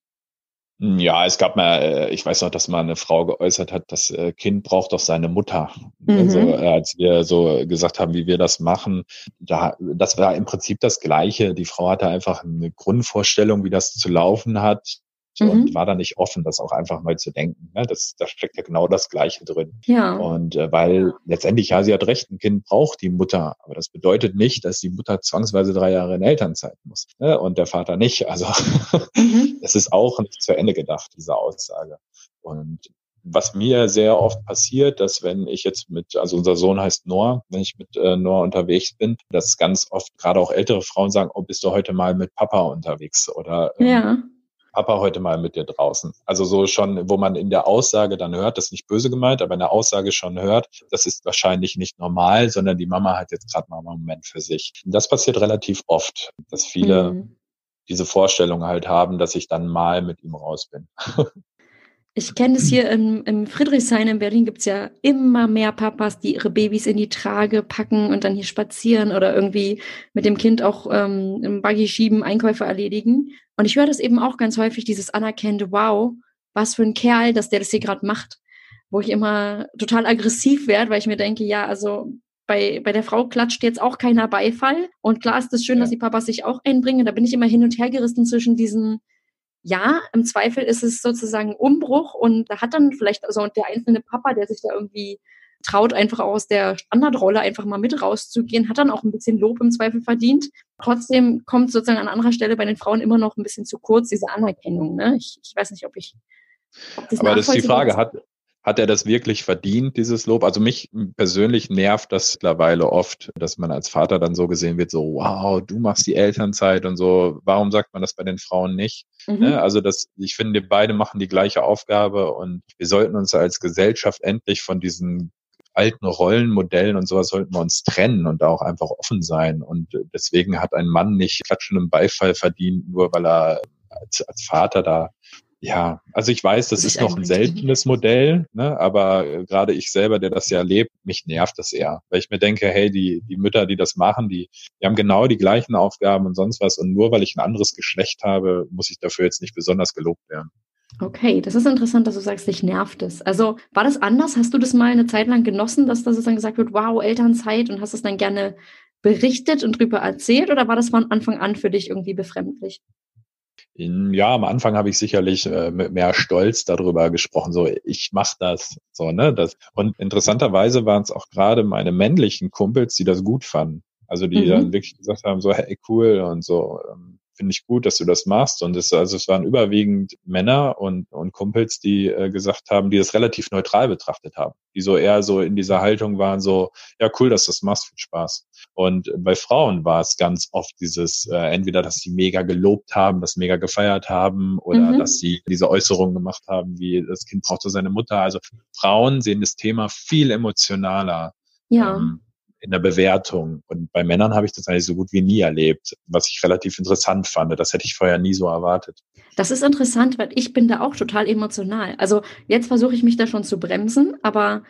Ja, es gab mal, äh, ich weiß noch, dass mal eine Frau geäußert hat, das äh, Kind braucht doch seine Mutter. Mhm. Also, als wir so gesagt haben, wie wir das machen, da, das war im Prinzip das Gleiche. Die Frau hatte einfach eine Grundvorstellung, wie das zu laufen hat mhm. und war da nicht offen, das auch einfach mal zu denken. Ne? Das, da steckt ja genau das Gleiche drin. Ja. Und äh, weil letztendlich, ja, sie hat recht, ein Kind braucht die Mutter, aber das bedeutet nicht, dass die Mutter zwangsweise drei Jahre in Elternzeit muss ne? und der Vater nicht. Also mhm. Es ist auch nicht zu Ende gedacht, diese Aussage. Und was mir sehr oft passiert, dass wenn ich jetzt mit, also unser Sohn heißt Noah, wenn ich mit äh, Noah unterwegs bin, dass ganz oft gerade auch ältere Frauen sagen, oh, bist du heute mal mit Papa unterwegs oder ähm, ja. Papa heute mal mit dir draußen. Also so schon, wo man in der Aussage dann hört, das ist nicht böse gemeint, aber in der Aussage schon hört, das ist wahrscheinlich nicht normal, sondern die Mama hat jetzt gerade mal einen Moment für sich. Und das passiert relativ oft, dass viele mhm. Diese Vorstellung halt haben, dass ich dann mal mit ihm raus bin. Ich kenne es hier im, im Friedrichshain in Berlin gibt es ja immer mehr Papas, die ihre Babys in die Trage packen und dann hier spazieren oder irgendwie mit dem Kind auch ähm, im Buggy schieben, Einkäufe erledigen. Und ich höre das eben auch ganz häufig, dieses anerkennende, wow, was für ein Kerl, dass der das hier gerade macht. Wo ich immer total aggressiv werde, weil ich mir denke, ja, also bei, bei der Frau klatscht jetzt auch keiner Beifall. Und klar ist es schön, ja. dass die Papas sich auch einbringen. Da bin ich immer hin und her gerissen zwischen diesen ja, im Zweifel ist es sozusagen Umbruch und da hat dann vielleicht also der einzelne Papa, der sich da irgendwie traut, einfach aus der Standardrolle einfach mal mit rauszugehen, hat dann auch ein bisschen Lob im Zweifel verdient. Trotzdem kommt sozusagen an anderer Stelle bei den Frauen immer noch ein bisschen zu kurz, diese Anerkennung. Ne? Ich, ich weiß nicht, ob ich. Ob das Aber das ist die Frage, hat, hat er das wirklich verdient, dieses Lob? Also mich persönlich nervt das mittlerweile oft, dass man als Vater dann so gesehen wird, so, wow, du machst die Elternzeit und so. Warum sagt man das bei den Frauen nicht? Mhm. Ne? Also das, ich finde, beide machen die gleiche Aufgabe und wir sollten uns als Gesellschaft endlich von diesen alten Rollenmodellen und sowas sollten wir uns trennen und da auch einfach offen sein. Und deswegen hat ein Mann nicht klatschenden Beifall verdient, nur weil er als, als Vater da ja, also ich weiß, das, das ist noch ein seltenes Modell, ne? aber äh, gerade ich selber, der das ja erlebt, mich nervt das eher, weil ich mir denke, hey, die, die Mütter, die das machen, die, die haben genau die gleichen Aufgaben und sonst was und nur weil ich ein anderes Geschlecht habe, muss ich dafür jetzt nicht besonders gelobt werden. Okay, das ist interessant, dass du sagst, dich nervt es. Also war das anders? Hast du das mal eine Zeit lang genossen, dass da sozusagen gesagt wird, wow, Elternzeit und hast es dann gerne berichtet und drüber erzählt oder war das von Anfang an für dich irgendwie befremdlich? Ja, am Anfang habe ich sicherlich äh, mit mehr Stolz darüber gesprochen, so ich mache das, so ne, das. Und interessanterweise waren es auch gerade meine männlichen Kumpels, die das gut fanden. Also die mhm. dann wirklich gesagt haben, so hey cool und so. Ähm, finde ich gut, dass du das machst. Und es, also es waren überwiegend Männer und, und Kumpels, die äh, gesagt haben, die das relativ neutral betrachtet haben, die so eher so in dieser Haltung waren, so, ja, cool, dass du das machst, viel Spaß. Und bei Frauen war es ganz oft dieses, äh, entweder, dass sie mega gelobt haben, das mega gefeiert haben oder mhm. dass sie diese Äußerungen gemacht haben, wie das Kind braucht so seine Mutter. Also Frauen sehen das Thema viel emotionaler. Ja. Ähm, in der Bewertung. Und bei Männern habe ich das eigentlich so gut wie nie erlebt, was ich relativ interessant fand. Das hätte ich vorher nie so erwartet. Das ist interessant, weil ich bin da auch total emotional. Also jetzt versuche ich mich da schon zu bremsen, aber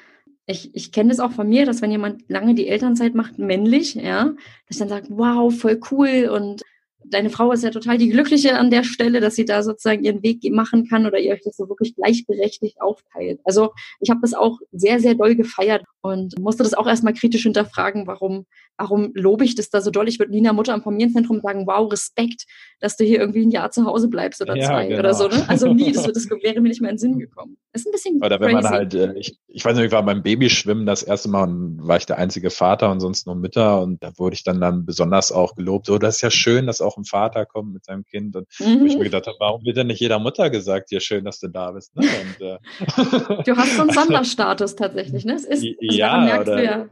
ich, ich kenne das auch von mir, dass wenn jemand lange die Elternzeit macht, männlich, ja, dass dann sagt, wow, voll cool und deine Frau ist ja total die Glückliche an der Stelle, dass sie da sozusagen ihren Weg machen kann oder ihr euch das so wirklich gleichberechtigt aufteilt. Also ich habe das auch sehr, sehr doll gefeiert und musste das auch erstmal kritisch hinterfragen, warum, warum lobe ich das da so doll? Ich würde Nina Mutter am Familienzentrum sagen, wow, Respekt, dass du hier irgendwie ein Jahr zu Hause bleibst oder ja, zwei genau. oder so. Ne? Also nie, das, das wäre mir nicht mehr in den Sinn gekommen. Das ist ein bisschen Oder wenn crazy. man halt, äh, ich, ich weiß nicht, ich war beim Babyschwimmen das erste Mal und war ich der einzige Vater und sonst nur Mütter und da wurde ich dann dann besonders auch gelobt, so, das ist ja schön, dass auch ein Vater kommt mit seinem Kind und mhm. wo ich mhm. mir gedacht habe, warum wird denn nicht jeder Mutter gesagt, ja schön, dass du da bist. Ne? Und, äh, du hast so einen Sonderstatus tatsächlich, ne? Es ist, ja, oder ja,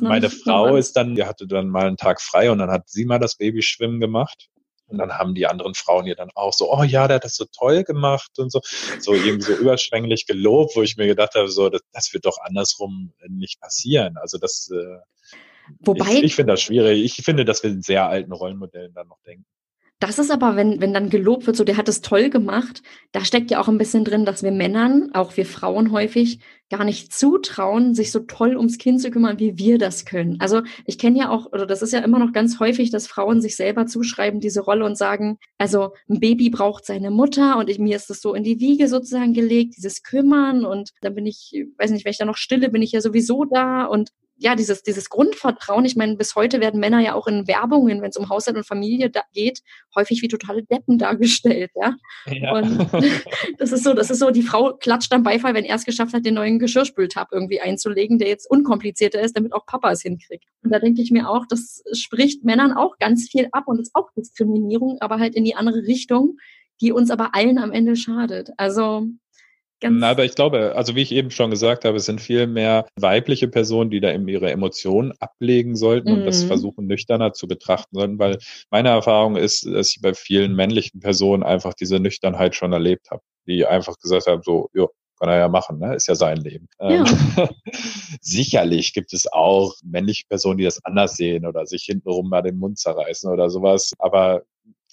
meine Frau ist dann, die hatte dann mal einen Tag frei und dann hat sie mal das Babyschwimmen gemacht. Und dann haben die anderen Frauen ihr dann auch so, oh ja, der hat das so toll gemacht und so, so irgendwie so überschwänglich gelobt, wo ich mir gedacht habe, so, das, das wird doch andersrum nicht passieren. Also das, äh, Wobei, ich, ich finde das schwierig. Ich finde, dass wir in sehr alten Rollenmodellen dann noch denken. Das ist aber, wenn, wenn dann gelobt wird, so der hat es toll gemacht, da steckt ja auch ein bisschen drin, dass wir Männern, auch wir Frauen häufig, gar nicht zutrauen, sich so toll ums Kind zu kümmern, wie wir das können. Also ich kenne ja auch, oder das ist ja immer noch ganz häufig, dass Frauen sich selber zuschreiben, diese Rolle und sagen, also ein Baby braucht seine Mutter und ich, mir ist das so in die Wiege sozusagen gelegt, dieses Kümmern und dann bin ich, weiß nicht, wenn ich da noch stille, bin ich ja sowieso da und ja, dieses, dieses Grundvertrauen, ich meine, bis heute werden Männer ja auch in Werbungen, wenn es um Haushalt und Familie geht, häufig wie totale Deppen dargestellt, ja. ja. Und das ist so, das ist so, die Frau klatscht am Beifall, wenn er es geschafft hat, den neuen Geschirrspültab irgendwie einzulegen, der jetzt unkomplizierter ist, damit auch Papa es hinkriegt. Und da denke ich mir auch, das spricht Männern auch ganz viel ab und ist auch Diskriminierung, aber halt in die andere Richtung, die uns aber allen am Ende schadet. Also Ganz Na, aber ich glaube, also wie ich eben schon gesagt habe, es sind viel mehr weibliche Personen, die da eben ihre Emotionen ablegen sollten mhm. und das mhm. versuchen nüchterner zu betrachten sollten, weil meine Erfahrung ist, dass ich bei vielen männlichen Personen einfach diese Nüchternheit schon erlebt habe, die einfach gesagt haben, so, ja, kann er ja machen, ne? ist ja sein Leben. Ja. Ähm, sicherlich gibt es auch männliche Personen, die das anders sehen oder sich hintenrum mal den Mund zerreißen oder sowas, aber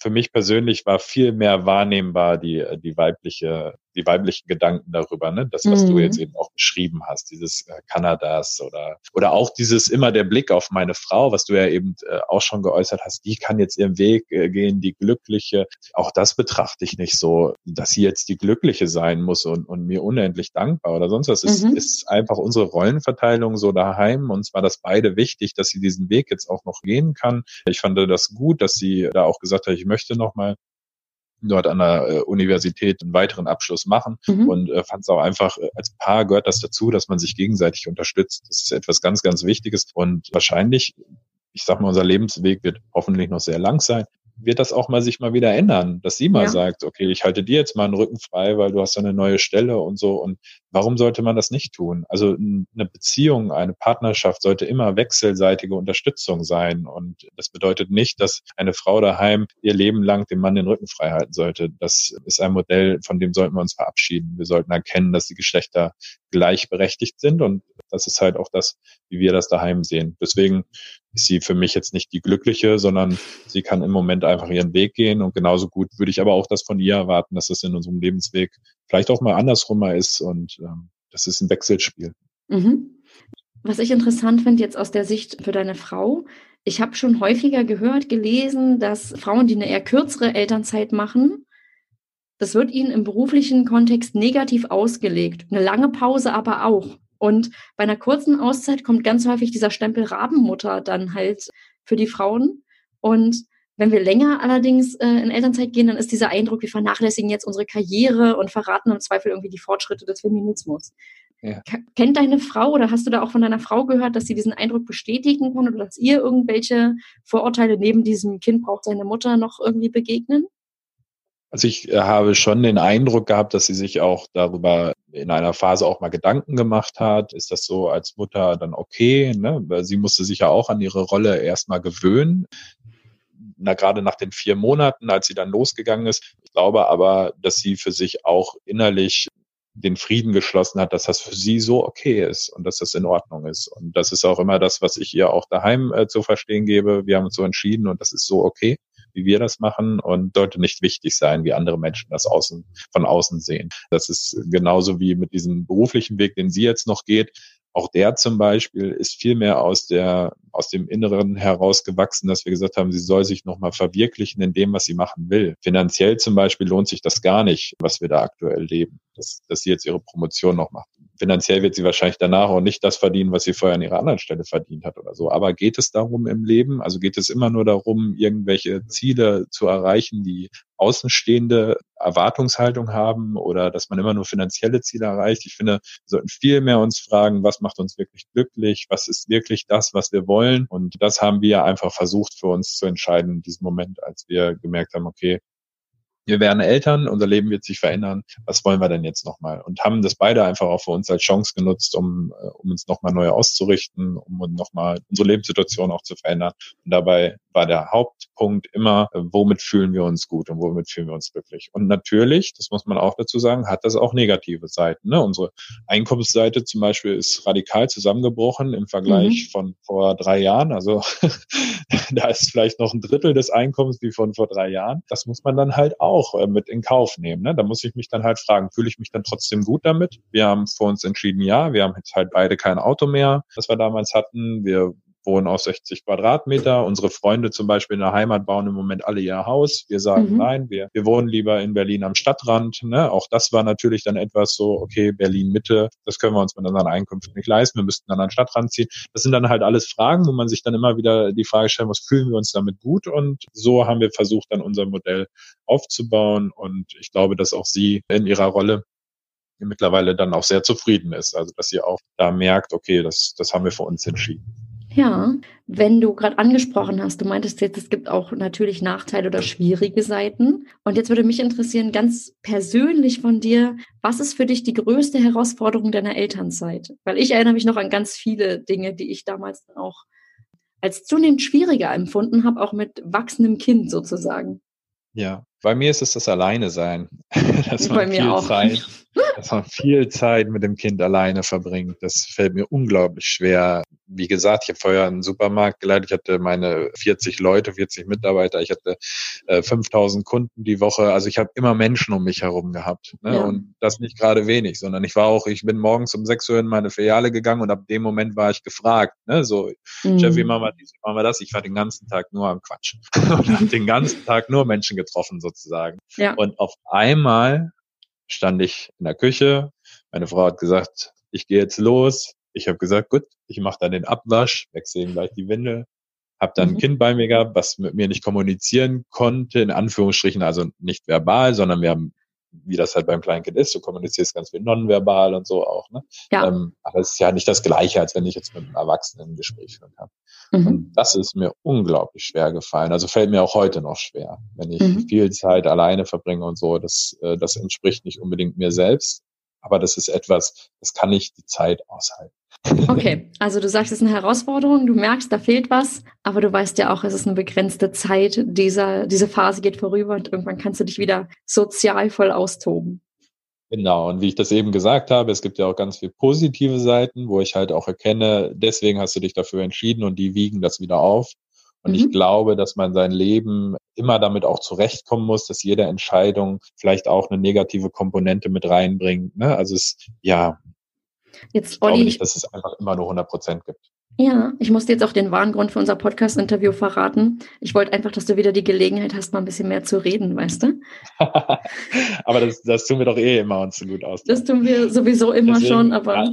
für mich persönlich war viel mehr wahrnehmbar die, die weibliche die weiblichen Gedanken darüber, ne? Das, was mhm. du jetzt eben auch beschrieben hast, dieses äh, Kanadas oder oder auch dieses immer der Blick auf meine Frau, was du ja eben äh, auch schon geäußert hast, die kann jetzt ihren Weg äh, gehen, die Glückliche. Auch das betrachte ich nicht so, dass sie jetzt die Glückliche sein muss und, und mir unendlich dankbar oder sonst was. Es mhm. ist einfach unsere Rollenverteilung so daheim. und zwar das beide wichtig, dass sie diesen Weg jetzt auch noch gehen kann. Ich fand das gut, dass sie da auch gesagt hat, ich möchte noch mal dort an der äh, Universität einen weiteren Abschluss machen mhm. und äh, fand es auch einfach, äh, als Paar gehört das dazu, dass man sich gegenseitig unterstützt. Das ist etwas ganz, ganz Wichtiges und wahrscheinlich, ich sag mal, unser Lebensweg wird hoffentlich noch sehr lang sein wird das auch mal sich mal wieder ändern, dass sie mal ja. sagt, okay, ich halte dir jetzt mal einen Rücken frei, weil du hast eine neue Stelle und so. Und warum sollte man das nicht tun? Also eine Beziehung, eine Partnerschaft sollte immer wechselseitige Unterstützung sein. Und das bedeutet nicht, dass eine Frau daheim ihr Leben lang dem Mann den Rücken frei halten sollte. Das ist ein Modell, von dem sollten wir uns verabschieden. Wir sollten erkennen, dass die Geschlechter gleichberechtigt sind und das ist halt auch das, wie wir das daheim sehen. Deswegen ist sie für mich jetzt nicht die glückliche, sondern sie kann im Moment einfach ihren Weg gehen und genauso gut würde ich aber auch das von ihr erwarten, dass das in unserem Lebensweg vielleicht auch mal andersrum mal ist und ähm, das ist ein Wechselspiel. Mhm. Was ich interessant finde jetzt aus der Sicht für deine Frau, ich habe schon häufiger gehört, gelesen, dass Frauen, die eine eher kürzere Elternzeit machen, das wird ihnen im beruflichen Kontext negativ ausgelegt. Eine lange Pause aber auch. Und bei einer kurzen Auszeit kommt ganz häufig dieser Stempel Rabenmutter dann halt für die Frauen. Und wenn wir länger allerdings äh, in Elternzeit gehen, dann ist dieser Eindruck, wir vernachlässigen jetzt unsere Karriere und verraten im Zweifel irgendwie die Fortschritte des Feminismus. Ja. Kennt deine Frau oder hast du da auch von deiner Frau gehört, dass sie diesen Eindruck bestätigen kann oder dass ihr irgendwelche Vorurteile neben diesem Kind braucht seine Mutter noch irgendwie begegnen? Also ich äh, habe schon den Eindruck gehabt, dass sie sich auch darüber in einer Phase auch mal Gedanken gemacht hat. Ist das so als Mutter dann okay? Ne? Sie musste sich ja auch an ihre Rolle erstmal gewöhnen. Na, gerade nach den vier Monaten, als sie dann losgegangen ist. Ich glaube aber, dass sie für sich auch innerlich den Frieden geschlossen hat, dass das für sie so okay ist und dass das in Ordnung ist. Und das ist auch immer das, was ich ihr auch daheim äh, zu verstehen gebe. Wir haben uns so entschieden und das ist so okay wie wir das machen und sollte nicht wichtig sein, wie andere Menschen das außen, von außen sehen. Das ist genauso wie mit diesem beruflichen Weg, den sie jetzt noch geht. Auch der zum Beispiel ist viel mehr aus der, aus dem Inneren herausgewachsen, dass wir gesagt haben, sie soll sich nochmal verwirklichen in dem, was sie machen will. Finanziell zum Beispiel lohnt sich das gar nicht, was wir da aktuell leben, dass, dass sie jetzt ihre Promotion noch macht finanziell wird sie wahrscheinlich danach auch nicht das verdienen, was sie vorher an ihrer anderen Stelle verdient hat oder so. Aber geht es darum im Leben? Also geht es immer nur darum, irgendwelche Ziele zu erreichen, die außenstehende Erwartungshaltung haben oder dass man immer nur finanzielle Ziele erreicht. Ich finde, wir sollten viel mehr uns fragen, was macht uns wirklich glücklich? Was ist wirklich das, was wir wollen? Und das haben wir einfach versucht für uns zu entscheiden in diesem Moment, als wir gemerkt haben, okay, wir werden Eltern, unser Leben wird sich verändern, was wollen wir denn jetzt nochmal? Und haben das beide einfach auch für uns als Chance genutzt, um, äh, um uns nochmal neu auszurichten, um nochmal unsere Lebenssituation auch zu verändern. Und dabei war der Hauptpunkt immer, äh, womit fühlen wir uns gut und womit fühlen wir uns glücklich. Und natürlich, das muss man auch dazu sagen, hat das auch negative Seiten. Ne? Unsere Einkommensseite zum Beispiel ist radikal zusammengebrochen im Vergleich mhm. von vor drei Jahren. Also da ist vielleicht noch ein Drittel des Einkommens wie von vor drei Jahren. Das muss man dann halt auch äh, mit in Kauf nehmen. Ne? Da muss ich mich dann halt fragen, fühle ich mich dann trotzdem gut damit? Wir haben vor uns entschieden, ja, wir haben jetzt halt beide kein Auto mehr, das wir damals hatten. Wir wohnen auf 60 Quadratmeter. Unsere Freunde zum Beispiel in der Heimat bauen im Moment alle ihr Haus. Wir sagen, mhm. nein, wir, wir wohnen lieber in Berlin am Stadtrand. Ne? Auch das war natürlich dann etwas so, okay, Berlin Mitte, das können wir uns mit unseren Einkünften nicht leisten. Wir müssten dann an den Stadtrand ziehen. Das sind dann halt alles Fragen, wo man sich dann immer wieder die Frage stellen muss, fühlen wir uns damit gut? Und so haben wir versucht, dann unser Modell aufzubauen. Und ich glaube, dass auch sie in ihrer Rolle mittlerweile dann auch sehr zufrieden ist. Also dass sie auch da merkt, okay, das, das haben wir für uns entschieden. Ja, wenn du gerade angesprochen hast, du meintest jetzt, es gibt auch natürlich Nachteile oder schwierige Seiten. Und jetzt würde mich interessieren, ganz persönlich von dir, was ist für dich die größte Herausforderung deiner Elternzeit? Weil ich erinnere mich noch an ganz viele Dinge, die ich damals auch als zunehmend schwieriger empfunden habe, auch mit wachsendem Kind sozusagen. Ja, bei mir ist es das Alleine sein. dass man viel auch. Zeit, dass man viel Zeit mit dem Kind alleine verbringt. Das fällt mir unglaublich schwer. Wie gesagt, ich habe vorher einen Supermarkt geleitet. Ich hatte meine 40 Leute, 40 Mitarbeiter. Ich hatte äh, 5000 Kunden die Woche. Also ich habe immer Menschen um mich herum gehabt. Ne? Ja. Und das nicht gerade wenig, sondern ich war auch, ich bin morgens um 6 Uhr in meine Filiale gegangen und ab dem Moment war ich gefragt. Ne? So, mhm. Chef, wie machen wir dies, wie machen wir das? Ich war den ganzen Tag nur am Quatsch. und habe den ganzen Tag nur Menschen getroffen sozusagen. Ja. Und auf einmal stand ich in der Küche. Meine Frau hat gesagt, ich gehe jetzt los. Ich habe gesagt, gut, ich mache dann den Abwasch, wechsle ihm gleich die Windel. Hab dann mhm. ein Kind bei mir gehabt, was mit mir nicht kommunizieren konnte, in Anführungsstrichen, also nicht verbal, sondern wir haben wie das halt beim Kleinkind ist. Du kommunizierst ganz viel nonverbal und so auch. Ne? Ja. Ähm, aber es ist ja nicht das Gleiche, als wenn ich jetzt mit einem Erwachsenen ein Gespräch führen kann. Mhm. Und das ist mir unglaublich schwer gefallen. Also fällt mir auch heute noch schwer, wenn ich mhm. viel Zeit alleine verbringe und so. Das, äh, das entspricht nicht unbedingt mir selbst. Aber das ist etwas, das kann ich die Zeit aushalten. Okay, also du sagst, es ist eine Herausforderung, du merkst, da fehlt was, aber du weißt ja auch, es ist eine begrenzte Zeit, dieser, diese Phase geht vorüber und irgendwann kannst du dich wieder sozial voll austoben. Genau, und wie ich das eben gesagt habe, es gibt ja auch ganz viele positive Seiten, wo ich halt auch erkenne, deswegen hast du dich dafür entschieden und die wiegen das wieder auf. Und mhm. ich glaube, dass man sein Leben immer damit auch zurechtkommen muss, dass jede Entscheidung vielleicht auch eine negative Komponente mit reinbringt. Ne? Also es, ja, Jetzt, ich Olli, glaube nicht, dass es einfach immer nur 100 Prozent gibt. Ja, ich musste jetzt auch den wahren Grund für unser Podcast-Interview verraten. Ich wollte einfach, dass du wieder die Gelegenheit hast, mal ein bisschen mehr zu reden, weißt du? aber das, das tun wir doch eh immer uns so gut aus. Das tun wir sowieso immer Deswegen, schon, aber. Ja,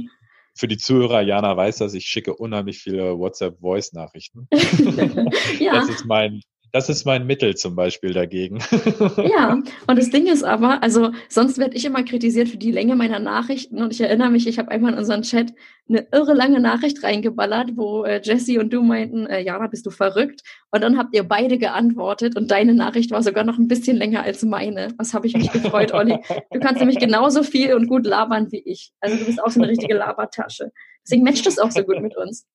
für die Zuhörer, Jana weiß das, ich schicke unheimlich viele WhatsApp-Voice-Nachrichten. ja. Das ist mein, das ist mein Mittel zum Beispiel dagegen. ja, und das Ding ist aber, also sonst werde ich immer kritisiert für die Länge meiner Nachrichten und ich erinnere mich, ich habe einmal in unseren Chat eine irre lange Nachricht reingeballert, wo äh, Jesse und du meinten, äh, Jana, bist du verrückt? Und dann habt ihr beide geantwortet und deine Nachricht war sogar noch ein bisschen länger als meine. Was habe ich mich gefreut, Olli. Du kannst nämlich genauso viel und gut labern wie ich. Also du bist auch so eine richtige Labertasche. Deswegen matcht es auch so gut mit uns.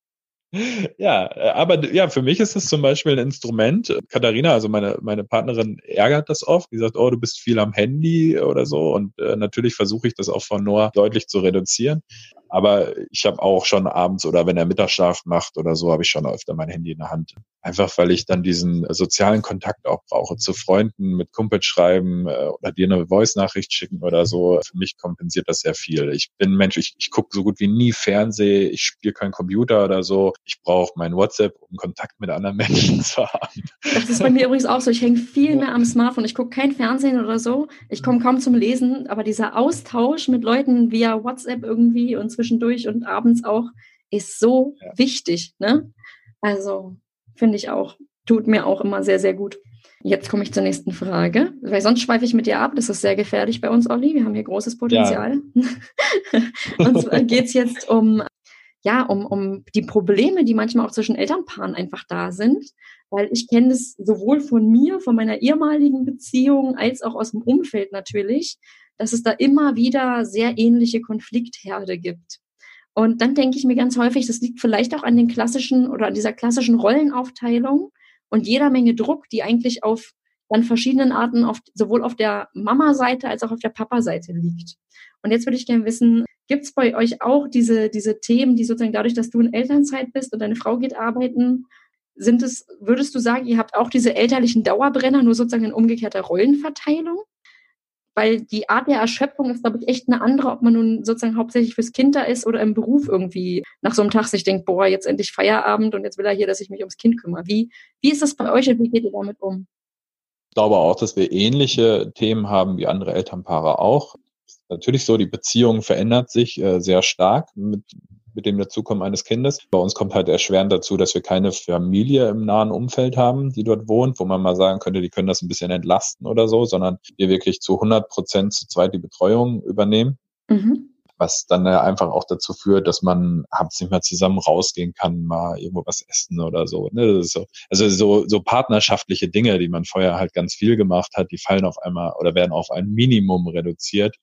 Ja, äh, aber ja, für mich ist es zum Beispiel ein Instrument. Katharina, also meine, meine Partnerin, ärgert das oft. Die sagt, oh, du bist viel am Handy oder so. Und äh, natürlich versuche ich das auch von Noah deutlich zu reduzieren. Aber ich habe auch schon abends oder wenn er Mittagsschlaf macht oder so, habe ich schon öfter mein Handy in der Hand. Einfach weil ich dann diesen sozialen Kontakt auch brauche. Zu Freunden, mit Kumpels schreiben äh, oder dir eine Voice-Nachricht schicken oder so. Für mich kompensiert das sehr viel. Ich bin Mensch, ich, ich gucke so gut wie nie Fernseh, ich spiele keinen Computer oder so. Ich brauche mein WhatsApp, um Kontakt mit anderen Menschen zu haben. Das ist bei mir übrigens auch so. Ich hänge viel mehr am Smartphone. Ich gucke kein Fernsehen oder so. Ich komme kaum zum Lesen, aber dieser Austausch mit Leuten via WhatsApp irgendwie und zwischendurch und abends auch ist so ja. wichtig. Ne? Also finde ich auch, tut mir auch immer sehr, sehr gut. Jetzt komme ich zur nächsten Frage, weil sonst schweife ich mit dir ab. Das ist sehr gefährlich bei uns, Olli. Wir haben hier großes Potenzial. Ja. und zwar geht es jetzt um, ja, um, um die Probleme, die manchmal auch zwischen Elternpaaren einfach da sind. Weil ich kenne das sowohl von mir, von meiner ehemaligen Beziehung, als auch aus dem Umfeld natürlich, dass es da immer wieder sehr ähnliche Konfliktherde gibt. Und dann denke ich mir ganz häufig, das liegt vielleicht auch an den klassischen oder an dieser klassischen Rollenaufteilung und jeder Menge Druck, die eigentlich auf dann verschiedenen Arten auf, sowohl auf der Mama-Seite als auch auf der Papa-Seite liegt. Und jetzt würde ich gerne wissen, gibt es bei euch auch diese, diese Themen, die sozusagen dadurch, dass du in Elternzeit bist und deine Frau geht arbeiten, sind es, würdest du sagen, ihr habt auch diese elterlichen Dauerbrenner, nur sozusagen in umgekehrter Rollenverteilung? Weil die Art der Erschöpfung ist, glaube ich, echt eine andere, ob man nun sozusagen hauptsächlich fürs Kind da ist oder im Beruf irgendwie nach so einem Tag sich denkt, boah, jetzt endlich Feierabend und jetzt will er hier, dass ich mich ums Kind kümmere. Wie, wie ist das bei euch und wie geht ihr damit um? Ich glaube auch, dass wir ähnliche Themen haben wie andere Elternpaare auch. Natürlich so, die Beziehung verändert sich äh, sehr stark mit mit dem Dazukommen eines Kindes. Bei uns kommt halt erschwerend dazu, dass wir keine Familie im nahen Umfeld haben, die dort wohnt, wo man mal sagen könnte, die können das ein bisschen entlasten oder so, sondern wir wirklich zu 100 Prozent zu zweit die Betreuung übernehmen. Mhm was dann einfach auch dazu führt, dass man abends nicht mehr zusammen rausgehen kann, mal irgendwo was essen oder so. Ne? so also so, so partnerschaftliche Dinge, die man vorher halt ganz viel gemacht hat, die fallen auf einmal oder werden auf ein Minimum reduziert.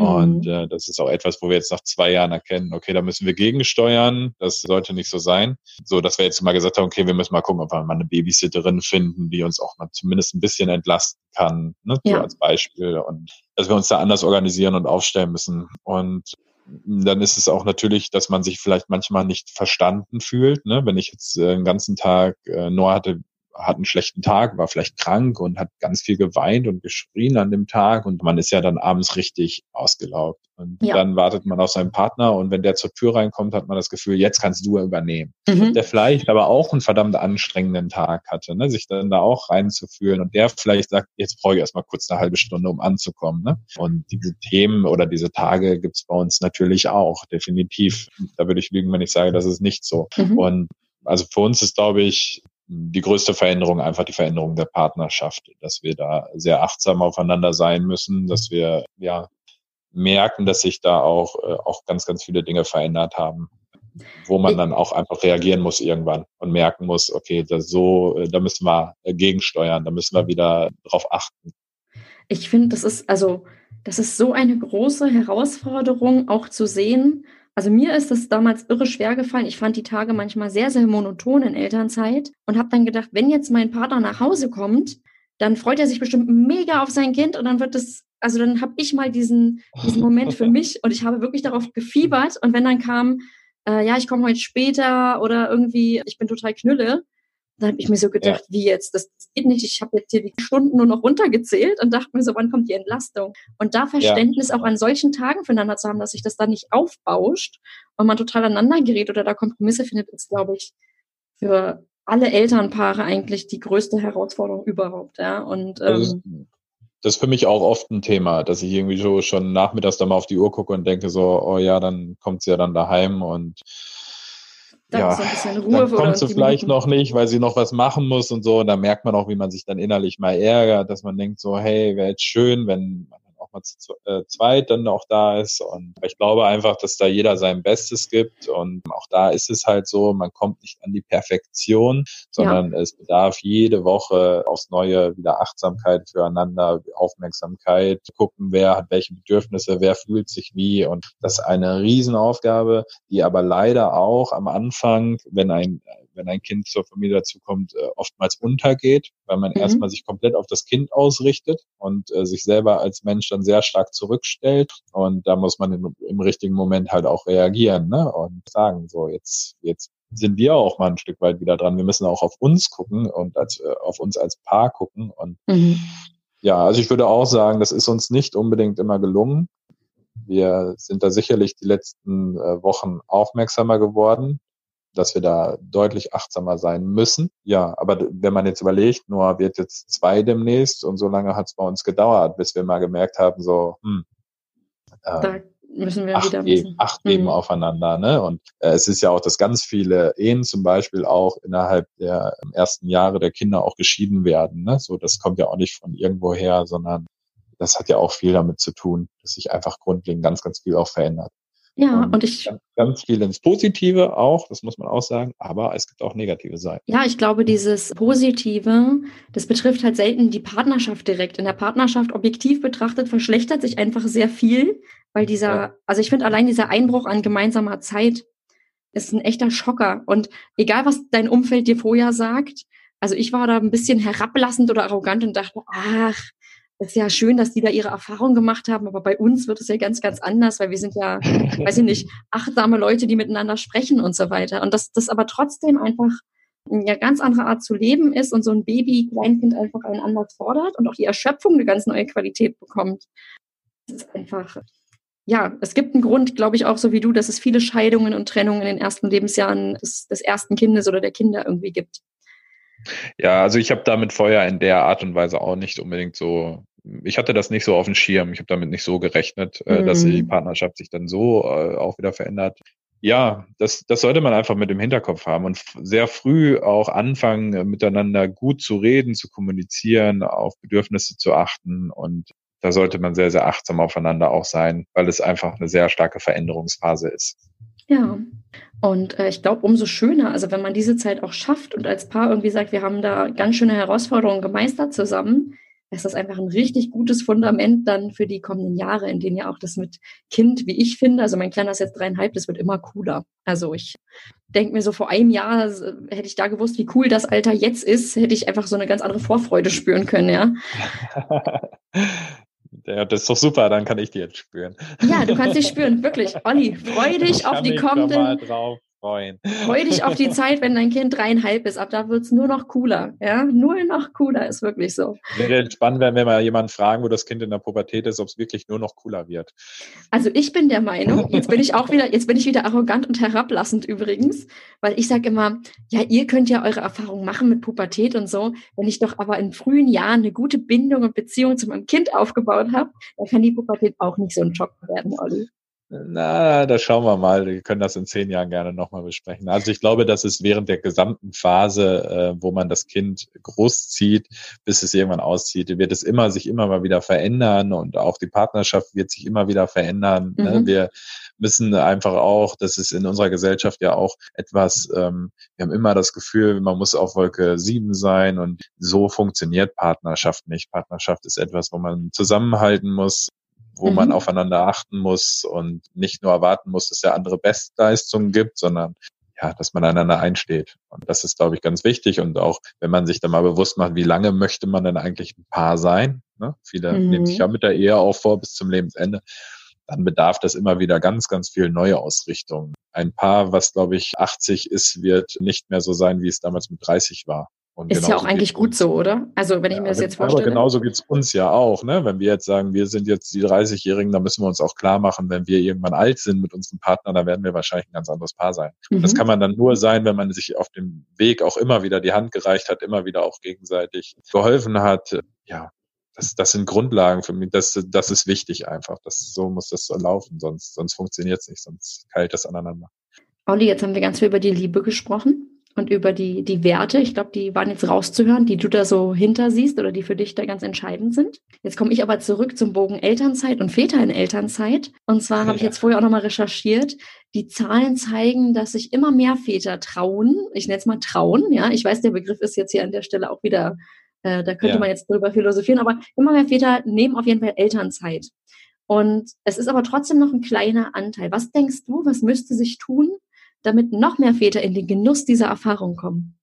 Und mhm. äh, das ist auch etwas, wo wir jetzt nach zwei Jahren erkennen, okay, da müssen wir gegensteuern. Das sollte nicht so sein. So, dass wir jetzt mal gesagt haben, okay, wir müssen mal gucken, ob wir mal eine Babysitterin finden, die uns auch mal zumindest ein bisschen entlasten kann, ne, ja. so als Beispiel. Und dass wir uns da anders organisieren und aufstellen müssen. Und dann ist es auch natürlich, dass man sich vielleicht manchmal nicht verstanden fühlt. Ne? Wenn ich jetzt äh, den ganzen Tag äh, nur hatte, hat einen schlechten Tag, war vielleicht krank und hat ganz viel geweint und geschrien an dem Tag und man ist ja dann abends richtig ausgelaugt. Und ja. dann wartet man auf seinen Partner und wenn der zur Tür reinkommt, hat man das Gefühl, jetzt kannst du übernehmen. Mhm. Der vielleicht aber auch einen verdammt anstrengenden Tag hatte, ne? sich dann da auch reinzufühlen und der vielleicht sagt, jetzt brauche ich erstmal kurz eine halbe Stunde, um anzukommen. Ne? Und diese Themen oder diese Tage gibt's bei uns natürlich auch, definitiv. Da würde ich lügen, wenn ich sage, das ist nicht so. Mhm. Und also für uns ist, glaube ich, die größte Veränderung einfach die Veränderung der Partnerschaft, dass wir da sehr achtsam aufeinander sein müssen, dass wir ja merken, dass sich da auch, äh, auch ganz, ganz viele Dinge verändert haben, wo man dann auch einfach reagieren muss irgendwann und merken muss, okay, das so, äh, da müssen wir gegensteuern, da müssen wir wieder drauf achten. Ich finde, das ist also, das ist so eine große Herausforderung, auch zu sehen, also mir ist es damals irre schwer gefallen. Ich fand die Tage manchmal sehr, sehr monoton in Elternzeit und habe dann gedacht, wenn jetzt mein Partner nach Hause kommt, dann freut er sich bestimmt mega auf sein Kind und dann wird es, also dann habe ich mal diesen, diesen Moment für mich und ich habe wirklich darauf gefiebert und wenn dann kam, äh, ja, ich komme heute später oder irgendwie, ich bin total knülle, Da habe ich mir so gedacht, ja. wie jetzt? Das geht nicht. Ich habe jetzt hier die Stunden nur noch runtergezählt und dachte mir so, wann kommt die Entlastung? Und da Verständnis ja. auch an solchen Tagen füreinander zu haben, dass sich das dann nicht aufbauscht und man total aneinander gerät oder da Kompromisse findet, ist, glaube ich, für alle Elternpaare eigentlich die größte Herausforderung überhaupt. Ja? Und ähm, das ist für mich auch oft ein Thema, dass ich irgendwie so schon nachmittags dann mal auf die Uhr gucke und denke so, oh ja, dann kommt sie ja dann daheim und dann ja, dann kommt sie vielleicht Minuten. noch nicht, weil sie noch was machen muss und so. Und da merkt man auch, wie man sich dann innerlich mal ärgert, dass man denkt so, hey, wäre jetzt schön, wenn man auch mal zu äh, zweit dann auch da ist. Und ich glaube einfach, dass da jeder sein Bestes gibt. Und auch da ist es halt so, man kommt nicht an die Perfektion, sondern ja. es bedarf jede Woche aufs Neue wieder Achtsamkeit füreinander, Aufmerksamkeit, gucken, wer hat welche Bedürfnisse, wer fühlt sich wie. Und das ist eine Riesenaufgabe, die aber leider auch am Anfang, wenn ein wenn ein Kind zur Familie dazukommt, äh, oftmals untergeht, weil man mhm. erstmal sich komplett auf das Kind ausrichtet und äh, sich selber als Mensch dann sehr stark zurückstellt. Und da muss man im, im richtigen Moment halt auch reagieren ne? und sagen, so jetzt, jetzt sind wir auch mal ein Stück weit wieder dran. Wir müssen auch auf uns gucken und als, äh, auf uns als Paar gucken. Und mhm. ja, also ich würde auch sagen, das ist uns nicht unbedingt immer gelungen. Wir sind da sicherlich die letzten äh, Wochen aufmerksamer geworden dass wir da deutlich achtsamer sein müssen. Ja, aber wenn man jetzt überlegt, Noah wird jetzt zwei demnächst und so lange hat es bei uns gedauert, bis wir mal gemerkt haben, so, hm, äh, da müssen wir acht, wieder geben, acht geben mhm. aufeinander. Ne? Und äh, es ist ja auch, dass ganz viele Ehen zum Beispiel auch innerhalb der ersten Jahre der Kinder auch geschieden werden. Ne? So, das kommt ja auch nicht von irgendwo her, sondern das hat ja auch viel damit zu tun, dass sich einfach grundlegend ganz, ganz viel auch verändert. Ja, und, und ich. Ganz viel ins Positive auch, das muss man auch sagen, aber es gibt auch negative Seiten. Ja, ich glaube, dieses Positive, das betrifft halt selten die Partnerschaft direkt. In der Partnerschaft objektiv betrachtet verschlechtert sich einfach sehr viel, weil dieser, ja. also ich finde allein dieser Einbruch an gemeinsamer Zeit ist ein echter Schocker. Und egal, was dein Umfeld dir vorher sagt, also ich war da ein bisschen herablassend oder arrogant und dachte, ach, ist ja schön, dass die da ihre Erfahrung gemacht haben, aber bei uns wird es ja ganz, ganz anders, weil wir sind ja, weiß ich nicht, achtsame Leute, die miteinander sprechen und so weiter. Und dass das aber trotzdem einfach eine ganz andere Art zu leben ist und so ein Baby, Kleinkind einfach einen anders fordert und auch die Erschöpfung eine ganz neue Qualität bekommt. Das ist einfach, ja, es gibt einen Grund, glaube ich, auch so wie du, dass es viele Scheidungen und Trennungen in den ersten Lebensjahren des, des ersten Kindes oder der Kinder irgendwie gibt. Ja, also ich habe damit vorher in der Art und Weise auch nicht unbedingt so ich hatte das nicht so auf dem Schirm. Ich habe damit nicht so gerechnet, mhm. dass die Partnerschaft sich dann so äh, auch wieder verändert. Ja, das, das sollte man einfach mit dem Hinterkopf haben und sehr früh auch anfangen, äh, miteinander gut zu reden, zu kommunizieren, auf Bedürfnisse zu achten und da sollte man sehr, sehr achtsam aufeinander auch sein, weil es einfach eine sehr starke Veränderungsphase ist. Ja, und äh, ich glaube, umso schöner, also wenn man diese Zeit auch schafft und als Paar irgendwie sagt, wir haben da ganz schöne Herausforderungen gemeistert zusammen, ist das einfach ein richtig gutes Fundament dann für die kommenden Jahre, in denen ja auch das mit Kind, wie ich finde, also mein Kleiner ist jetzt dreieinhalb, das wird immer cooler. Also ich denke mir so, vor einem Jahr äh, hätte ich da gewusst, wie cool das Alter jetzt ist, hätte ich einfach so eine ganz andere Vorfreude spüren können, ja. Ja, das ist doch super, dann kann ich die jetzt spüren. Ja, du kannst dich spüren, wirklich. Olli, freu dich auf die kommenden freuen. Freu dich auf die Zeit, wenn dein Kind dreieinhalb ist. Ab da wird es nur noch cooler. Ja, nur noch cooler ist wirklich so. Wäre spannend, wenn wir mal jemanden fragen, wo das Kind in der Pubertät ist, ob es wirklich nur noch cooler wird. Also ich bin der Meinung, jetzt bin ich auch wieder, jetzt bin ich wieder arrogant und herablassend übrigens, weil ich sage immer, ja, ihr könnt ja eure Erfahrungen machen mit Pubertät und so. Wenn ich doch aber in frühen Jahren eine gute Bindung und Beziehung zu meinem Kind aufgebaut habe, dann kann die Pubertät auch nicht so ein Schock werden, Olli. Na, da schauen wir mal. Wir können das in zehn Jahren gerne nochmal besprechen. Also ich glaube, dass es während der gesamten Phase, äh, wo man das Kind großzieht, bis es irgendwann auszieht, wird es immer sich immer mal wieder verändern und auch die Partnerschaft wird sich immer wieder verändern. Ne? Mhm. Wir müssen einfach auch, das ist in unserer Gesellschaft ja auch etwas, ähm, wir haben immer das Gefühl, man muss auf Wolke sieben sein und so funktioniert Partnerschaft nicht. Partnerschaft ist etwas, wo man zusammenhalten muss, wo mhm. man aufeinander achten muss und nicht nur erwarten muss, dass der andere Bestleistungen gibt, sondern ja, dass man einander einsteht. Und das ist, glaube ich, ganz wichtig. Und auch, wenn man sich da mal bewusst macht, wie lange möchte man denn eigentlich ein Paar sein? Ne? Viele mhm. nehmen sich ja mit der Ehe auch vor bis zum Lebensende. dann bedarf das immer wieder ganz, ganz viel neue Ausrichtungen. Ein Paar, was glaube ich 80 ist, wird nicht mehr so sein, wie es damals mit 30 war. Und ist ja auch eigentlich gut so, oder? Also wenn ich ja, mir das jetzt vorstelle. Aber genauso geht's uns ja auch, ne? Wenn wir jetzt sagen, wir sind jetzt die 30-Jährigen, dann müssen wir uns auch klar machen, wenn wir irgendwann alt sind mit unserem Partner, dann werden wir wahrscheinlich ein ganz anderes Paar sein. Mhm. Das kann man dann nur sein, wenn man sich auf dem Weg auch immer wieder die Hand gereicht hat, immer wieder auch gegenseitig geholfen hat. Ja, das, das sind Grundlagen für mich. Das, das ist wichtig einfach. Das, so muss das so laufen, sonst, sonst funktioniert es nicht, sonst keilt das aneinander. Olli, jetzt haben wir ganz viel über die Liebe gesprochen und über die, die Werte. Ich glaube, die waren jetzt rauszuhören, die du da so hinter siehst oder die für dich da ganz entscheidend sind. Jetzt komme ich aber zurück zum Bogen Elternzeit und Väter in Elternzeit. Und zwar habe ich jetzt vorher auch nochmal recherchiert. Die Zahlen zeigen, dass sich immer mehr Väter trauen. Ich nenne es mal trauen. Ja, ich weiß, der Begriff ist jetzt hier an der Stelle auch wieder, äh, da könnte ja. man jetzt drüber philosophieren, aber immer mehr Väter nehmen auf jeden Fall Elternzeit. Und es ist aber trotzdem noch ein kleiner Anteil. Was denkst du, was müsste sich tun, damit noch mehr Väter in den Genuss dieser Erfahrung kommen?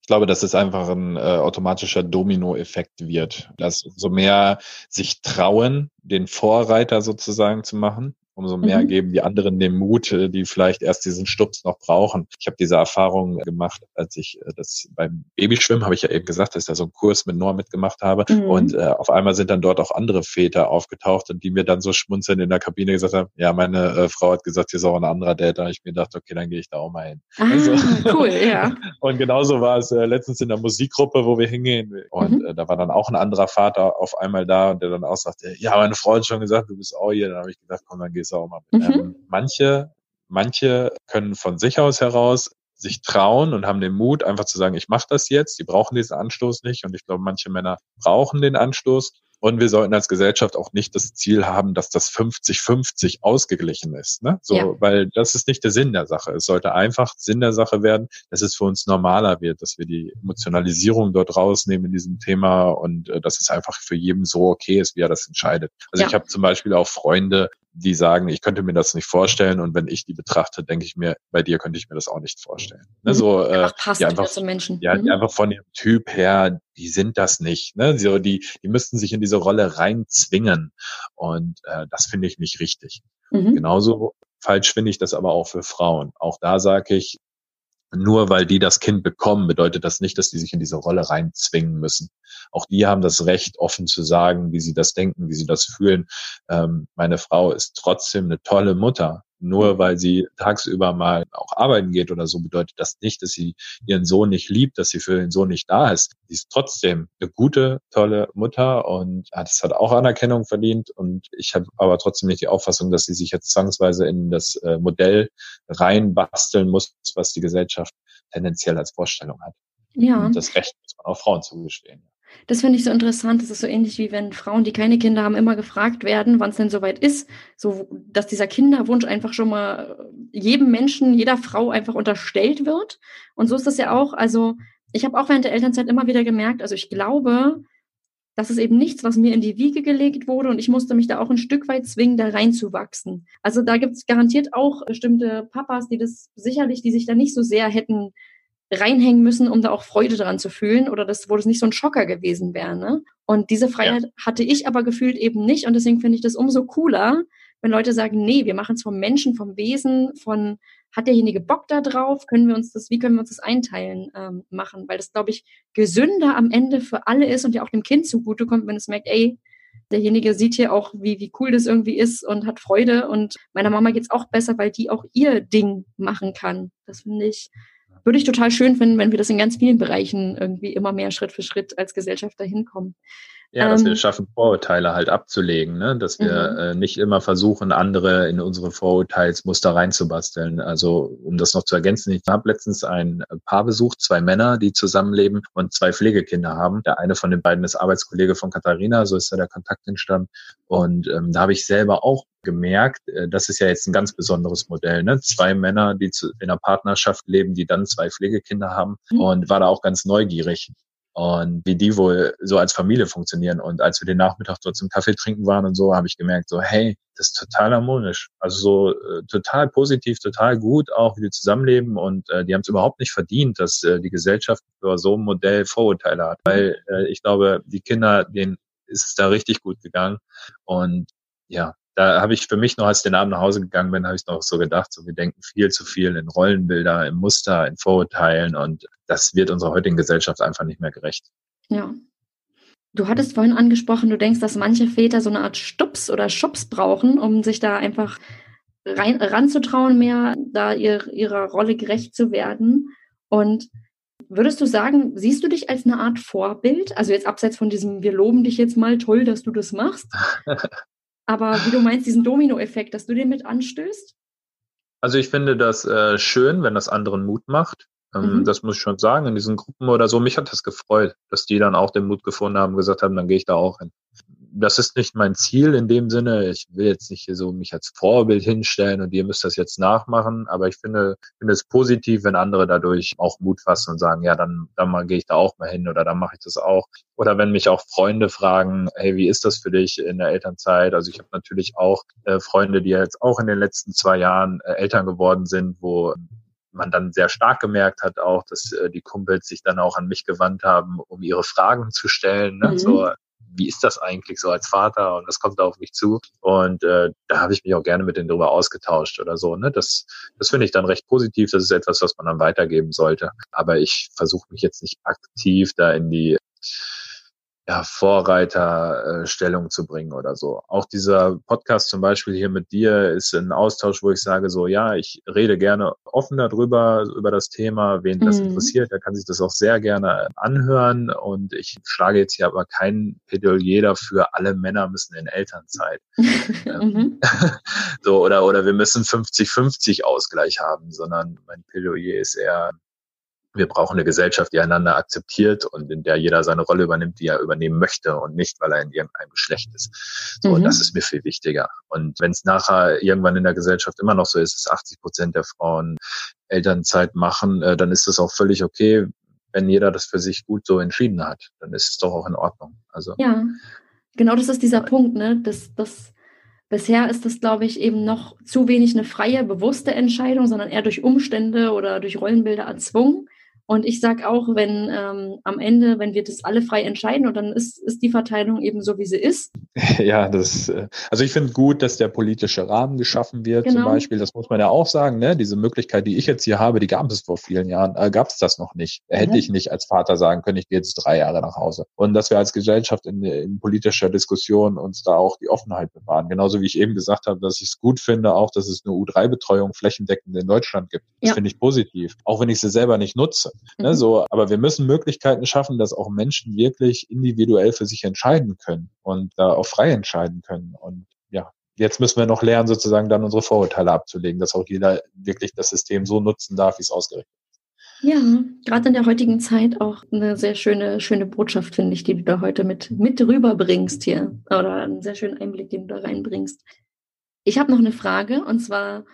Ich glaube, dass es einfach ein äh, automatischer Dominoeffekt wird, dass so mehr sich trauen, den Vorreiter sozusagen zu machen, umso mehr mhm. geben die anderen den Mut, äh, die vielleicht erst diesen Stups noch brauchen. Ich habe diese Erfahrung gemacht, als ich äh, das beim Babyschwimmen, habe ich ja eben gesagt, dass ich da so einen Kurs mit Noah mitgemacht habe. Mhm. Und äh, auf einmal sind dann dort auch andere Väter aufgetaucht und die mir dann so schmunzeln in der Kabine gesagt haben, ja, meine äh, Frau hat gesagt, hier ist auch ein anderer Date. Und ich mir dachte, okay, dann gehe ich da auch mal hin. Ah, also, cool, ja. und genauso war es äh, letztens in der Musikgruppe, wo wir hingehen. Und mhm. äh, da war dann auch ein anderer Vater auf einmal da und der dann auch sagte, ja, meine Frau hat schon gesagt, du bist auch hier. Dann habe ich gesagt, komm, dann gehst mal mit. Mhm. Ähm, manche, manche können von sich aus heraus sich trauen und haben den Mut, einfach zu sagen, ich mache das jetzt. Die brauchen diesen Anstoß nicht. Und ich glaube, manche Männer brauchen den Anstoß. Und wir sollten als Gesellschaft auch nicht das Ziel haben, dass das 50-50 ausgeglichen ist. Ne? So, ja. Weil das ist nicht der Sinn der Sache. Es sollte einfach Sinn der Sache werden, dass es für uns normaler wird, dass wir die Emotionalisierung dort rausnehmen in diesem Thema und äh, dass es einfach für jeden so okay ist, wie er das entscheidet. Also ja. ich habe zum Beispiel auch Freunde, die sagen, ich könnte mir das nicht vorstellen und wenn ich die betrachte, denke ich mir, bei dir könnte ich mir das auch nicht vorstellen. Ne, so, äh, einfach passt die einfach, zu Menschen. Ja, mhm. die einfach von ihrem Typ her, die sind das nicht. Ne? So, die, die müssten sich in diese Rolle reinzwingen und äh, das finde ich nicht richtig. Mhm. Genauso falsch finde ich das aber auch für Frauen. Auch da sage ich, nur weil die das Kind bekommen, bedeutet das nicht, dass die sich in diese Rolle reinzwingen müssen. Auch die haben das Recht, offen zu sagen, wie sie das denken, wie sie das fühlen. Ähm, meine Frau ist trotzdem eine tolle Mutter. Nur weil sie tagsüber mal auch arbeiten geht oder so, bedeutet das nicht, dass sie ihren Sohn nicht liebt, dass sie für den Sohn nicht da ist. Sie ist trotzdem eine gute, tolle Mutter und das hat auch Anerkennung verdient. Und ich habe aber trotzdem nicht die Auffassung, dass sie sich jetzt zwangsweise in das äh, Modell reinbasteln muss, was die Gesellschaft tendenziell als Vorstellung hat. Ja. Und das Recht muss man auch Frauen zugestehen. Das finde ich so interessant. Das ist so ähnlich wie wenn Frauen, die keine Kinder haben, immer gefragt werden, wann es denn soweit ist. So, dass dieser Kinderwunsch einfach schon mal jedem Menschen, jeder Frau einfach unterstellt wird. Und so ist das ja auch. Also, ich habe auch während der Elternzeit immer wieder gemerkt, also ich glaube, das ist eben nichts, was mir in die Wiege gelegt wurde und ich musste mich da auch ein Stück weit zwingen, da reinzuwachsen. Also da gibt es garantiert auch bestimmte Papas, die das sicherlich, die sich da nicht so sehr hätten reinhängen müssen, um da auch Freude dran zu fühlen oder das, wo das nicht so ein Schocker gewesen wäre. Ne? Und diese Freiheit ja. hatte ich aber gefühlt eben nicht und deswegen finde ich das umso cooler, wenn Leute sagen, nee, wir machen es vom Menschen, vom Wesen, von hat derjenige Bock da drauf, können wir uns das, wie können wir uns das einteilen ähm, machen, weil das, glaube ich, gesünder am Ende für alle ist und ja auch dem Kind zugutekommt, wenn es merkt, ey, derjenige sieht hier auch, wie, wie cool das irgendwie ist und hat Freude und meiner Mama geht's auch besser, weil die auch ihr Ding machen kann. Das finde ich, würde ich total schön finden, wenn wir das in ganz vielen Bereichen irgendwie immer mehr Schritt für Schritt als Gesellschaft dahin kommen. Ja, dass ähm, wir schaffen, Vorurteile halt abzulegen, ne? dass wir mhm. äh, nicht immer versuchen, andere in unsere Vorurteilsmuster reinzubasteln. Also um das noch zu ergänzen, ich habe letztens ein Paar besucht, zwei Männer, die zusammenleben und zwei Pflegekinder haben. Der eine von den beiden ist Arbeitskollege von Katharina, so ist da der Kontakt entstanden. Und ähm, da habe ich selber auch gemerkt, äh, das ist ja jetzt ein ganz besonderes Modell. Ne? Zwei Männer, die zu, in einer Partnerschaft leben, die dann zwei Pflegekinder haben mhm. und war da auch ganz neugierig und wie die wohl so als Familie funktionieren. Und als wir den Nachmittag dort zum Kaffee trinken waren und so, habe ich gemerkt, so, hey, das ist total harmonisch. Also so äh, total positiv, total gut, auch wie die zusammenleben. Und äh, die haben es überhaupt nicht verdient, dass äh, die Gesellschaft über so ein Modell Vorurteile hat. Weil äh, ich glaube, die Kinder, denen ist es da richtig gut gegangen. Und ja, da habe ich für mich noch, als ich den Abend nach Hause gegangen bin, habe ich noch so gedacht, so wir denken viel zu viel in Rollenbilder, in Muster, in Vorurteilen und das wird unserer heutigen Gesellschaft einfach nicht mehr gerecht. Ja. Du hattest vorhin angesprochen, du denkst, dass manche Väter so eine Art Stups oder Schubs brauchen, um sich da einfach rein, ranzutrauen, mehr da ihr, ihrer Rolle gerecht zu werden. Und würdest du sagen, siehst du dich als eine Art Vorbild? Also jetzt abseits von diesem, wir loben dich jetzt mal, toll, dass du das machst. Aber wie du meinst, diesen Dominoeffekt, dass du den mit anstößt? Also ich finde das äh, schön, wenn das anderen Mut macht. Ähm, mhm. Das muss ich schon sagen, in diesen Gruppen oder so. Mich hat das gefreut, dass die dann auch den Mut gefunden haben, gesagt haben, dann gehe ich da auch hin das ist nicht mein Ziel in dem Sinne. Ich will jetzt nicht so mich als Vorbild hinstellen und ihr müsst das jetzt nachmachen, aber ich finde, finde es positiv, wenn andere dadurch auch Mut fassen und sagen, ja, dann, dann mal gehe ich da auch mal hin oder dann mache ich das auch. Oder wenn mich auch Freunde fragen, hey, wie ist das für dich in der Elternzeit? Also ich habe natürlich auch äh, Freunde, die jetzt auch in den letzten zwei Jahren äh, Eltern geworden sind, wo man dann sehr stark gemerkt hat auch, dass äh, die Kumpels sich dann auch an mich gewandt haben, um ihre Fragen zu stellen. Ne? Mhm. So, wie ist das eigentlich so als Vater und was kommt da auf mich zu? Und äh, da habe ich mich auch gerne mit denen drüber ausgetauscht oder so. Ne? Das, das finde ich dann recht positiv. Das ist etwas, was man dann weitergeben sollte. Aber ich versuche mich jetzt nicht aktiv da in die ja, Vorreiterstellung äh, zu bringen oder so. Auch dieser Podcast zum Beispiel hier mit dir ist ein Austausch, wo ich sage so, ja, ich rede gerne offen darüber, über das Thema. Wen das mhm. interessiert, der kann sich das auch sehr gerne anhören. Und ich schlage jetzt hier aber kein Plädoyer dafür, alle Männer müssen in Elternzeit. Ähm, mhm. so, oder, oder wir müssen 50-50 Ausgleich haben, sondern mein Plädoyer ist eher, wir brauchen eine Gesellschaft, die einander akzeptiert und in der jeder seine Rolle übernimmt, die er übernehmen möchte und nicht, weil er in irgendeinem Geschlecht ist. So, mhm. das ist mir viel wichtiger. Und wenn es nachher irgendwann in der Gesellschaft immer noch so ist, dass 80 Prozent der Frauen Elternzeit machen, äh, dann ist das auch völlig okay, wenn jeder das für sich gut so entschieden hat. Dann ist es doch auch in Ordnung. Also ja, genau, das ist dieser Punkt, ne? Das, das Bisher ist das, glaube ich, eben noch zu wenig eine freie, bewusste Entscheidung, sondern eher durch Umstände oder durch Rollenbilder erzwungen. Und ich sage auch, wenn ähm, am Ende, wenn wir das alle frei entscheiden und dann ist, ist die Verteilung eben so, wie sie ist. Ja, das, äh, also ich finde gut, dass der politische Rahmen geschaffen wird, genau. zum Beispiel. Das muss man ja auch sagen, ne? Diese Möglichkeit, die ich jetzt hier habe, die gab es vor vielen Jahren, äh, gab es das noch nicht. Hätte mhm. ich nicht als Vater sagen können, ich gehe jetzt drei Jahre nach Hause. Und dass wir als Gesellschaft in, in politischer Diskussion uns da auch die Offenheit bewahren. Genauso wie ich eben gesagt habe, dass ich es gut finde, auch, dass es eine U3-Betreuung flächendeckend in Deutschland gibt. Das ja. finde ich positiv. Auch wenn ich sie selber nicht nutze. Ne, mhm. so, aber wir müssen Möglichkeiten schaffen, dass auch Menschen wirklich individuell für sich entscheiden können und da auch frei entscheiden können. Und ja, jetzt müssen wir noch lernen, sozusagen dann unsere Vorurteile abzulegen, dass auch jeder wirklich das System so nutzen darf, wie es ausgerichtet ist. Ja, gerade in der heutigen Zeit auch eine sehr schöne, schöne Botschaft, finde ich, die du da heute mit, mit rüberbringst hier. Oder einen sehr schönen Einblick, den du da reinbringst. Ich habe noch eine Frage und zwar,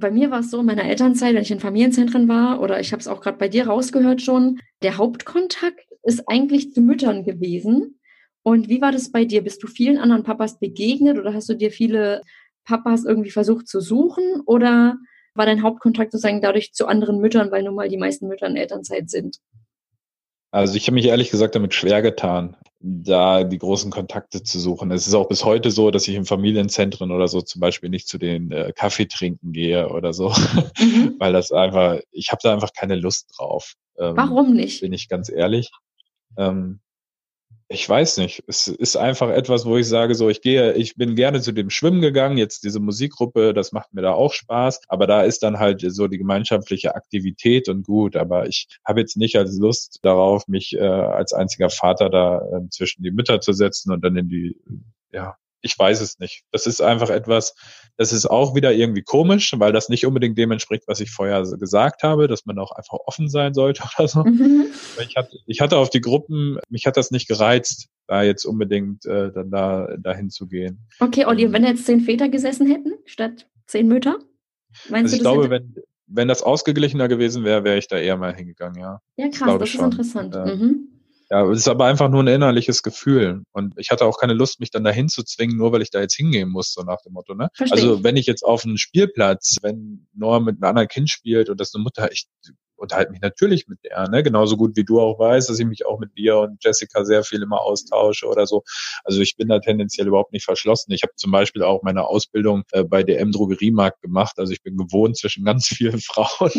bei mir war es so in meiner Elternzeit, wenn ich in Familienzentren war, oder ich habe es auch gerade bei dir rausgehört schon, der Hauptkontakt ist eigentlich zu Müttern gewesen. Und wie war das bei dir? Bist du vielen anderen Papas begegnet oder hast du dir viele Papas irgendwie versucht zu suchen? Oder war dein Hauptkontakt sozusagen dadurch zu anderen Müttern, weil nun mal die meisten Mütter in Elternzeit sind? Also ich habe mich ehrlich gesagt damit schwer getan, da die großen Kontakte zu suchen. Es ist auch bis heute so, dass ich in Familienzentren oder so zum Beispiel nicht zu den äh, Kaffee trinken gehe oder so, mhm. weil das einfach, ich habe da einfach keine Lust drauf. Ähm, Warum nicht? Bin ich ganz ehrlich. Ähm, ich weiß nicht. Es ist einfach etwas, wo ich sage, so, ich gehe, ich bin gerne zu dem Schwimmen gegangen, jetzt diese Musikgruppe, das macht mir da auch Spaß, aber da ist dann halt so die gemeinschaftliche Aktivität und gut, aber ich habe jetzt nicht als Lust darauf, mich äh, als einziger Vater da äh, zwischen die Mütter zu setzen und dann in die, ja, ich weiß es nicht. Das ist einfach etwas, das ist auch wieder irgendwie komisch, weil das nicht unbedingt dem entspricht, was ich vorher gesagt habe, dass man auch einfach offen sein sollte oder so. Mhm. Ich, hatte, ich hatte auf die Gruppen, mich hat das nicht gereizt, da jetzt unbedingt äh, dann da dahin zu gehen. Okay, Olli, ähm, wenn jetzt zehn Väter gesessen hätten statt zehn Mütter? Meinst also ich glaube, wenn, wenn das ausgeglichener gewesen wäre, wäre ich da eher mal hingegangen, ja. Ja, krass, das, ist schon. interessant. Äh, mhm. Ja, es ist aber einfach nur ein innerliches Gefühl. Und ich hatte auch keine Lust, mich dann dahin zu zwingen, nur weil ich da jetzt hingehen muss, so nach dem Motto. Ne? Also wenn ich jetzt auf einen Spielplatz, wenn Noah mit einem anderen Kind spielt und das eine Mutter echt unterhalte mich natürlich mit der, ne? genauso gut wie du auch weißt, dass ich mich auch mit dir und Jessica sehr viel immer austausche oder so. Also ich bin da tendenziell überhaupt nicht verschlossen. Ich habe zum Beispiel auch meine Ausbildung äh, bei DM Drogeriemarkt gemacht. Also ich bin gewohnt, zwischen ganz vielen Frauen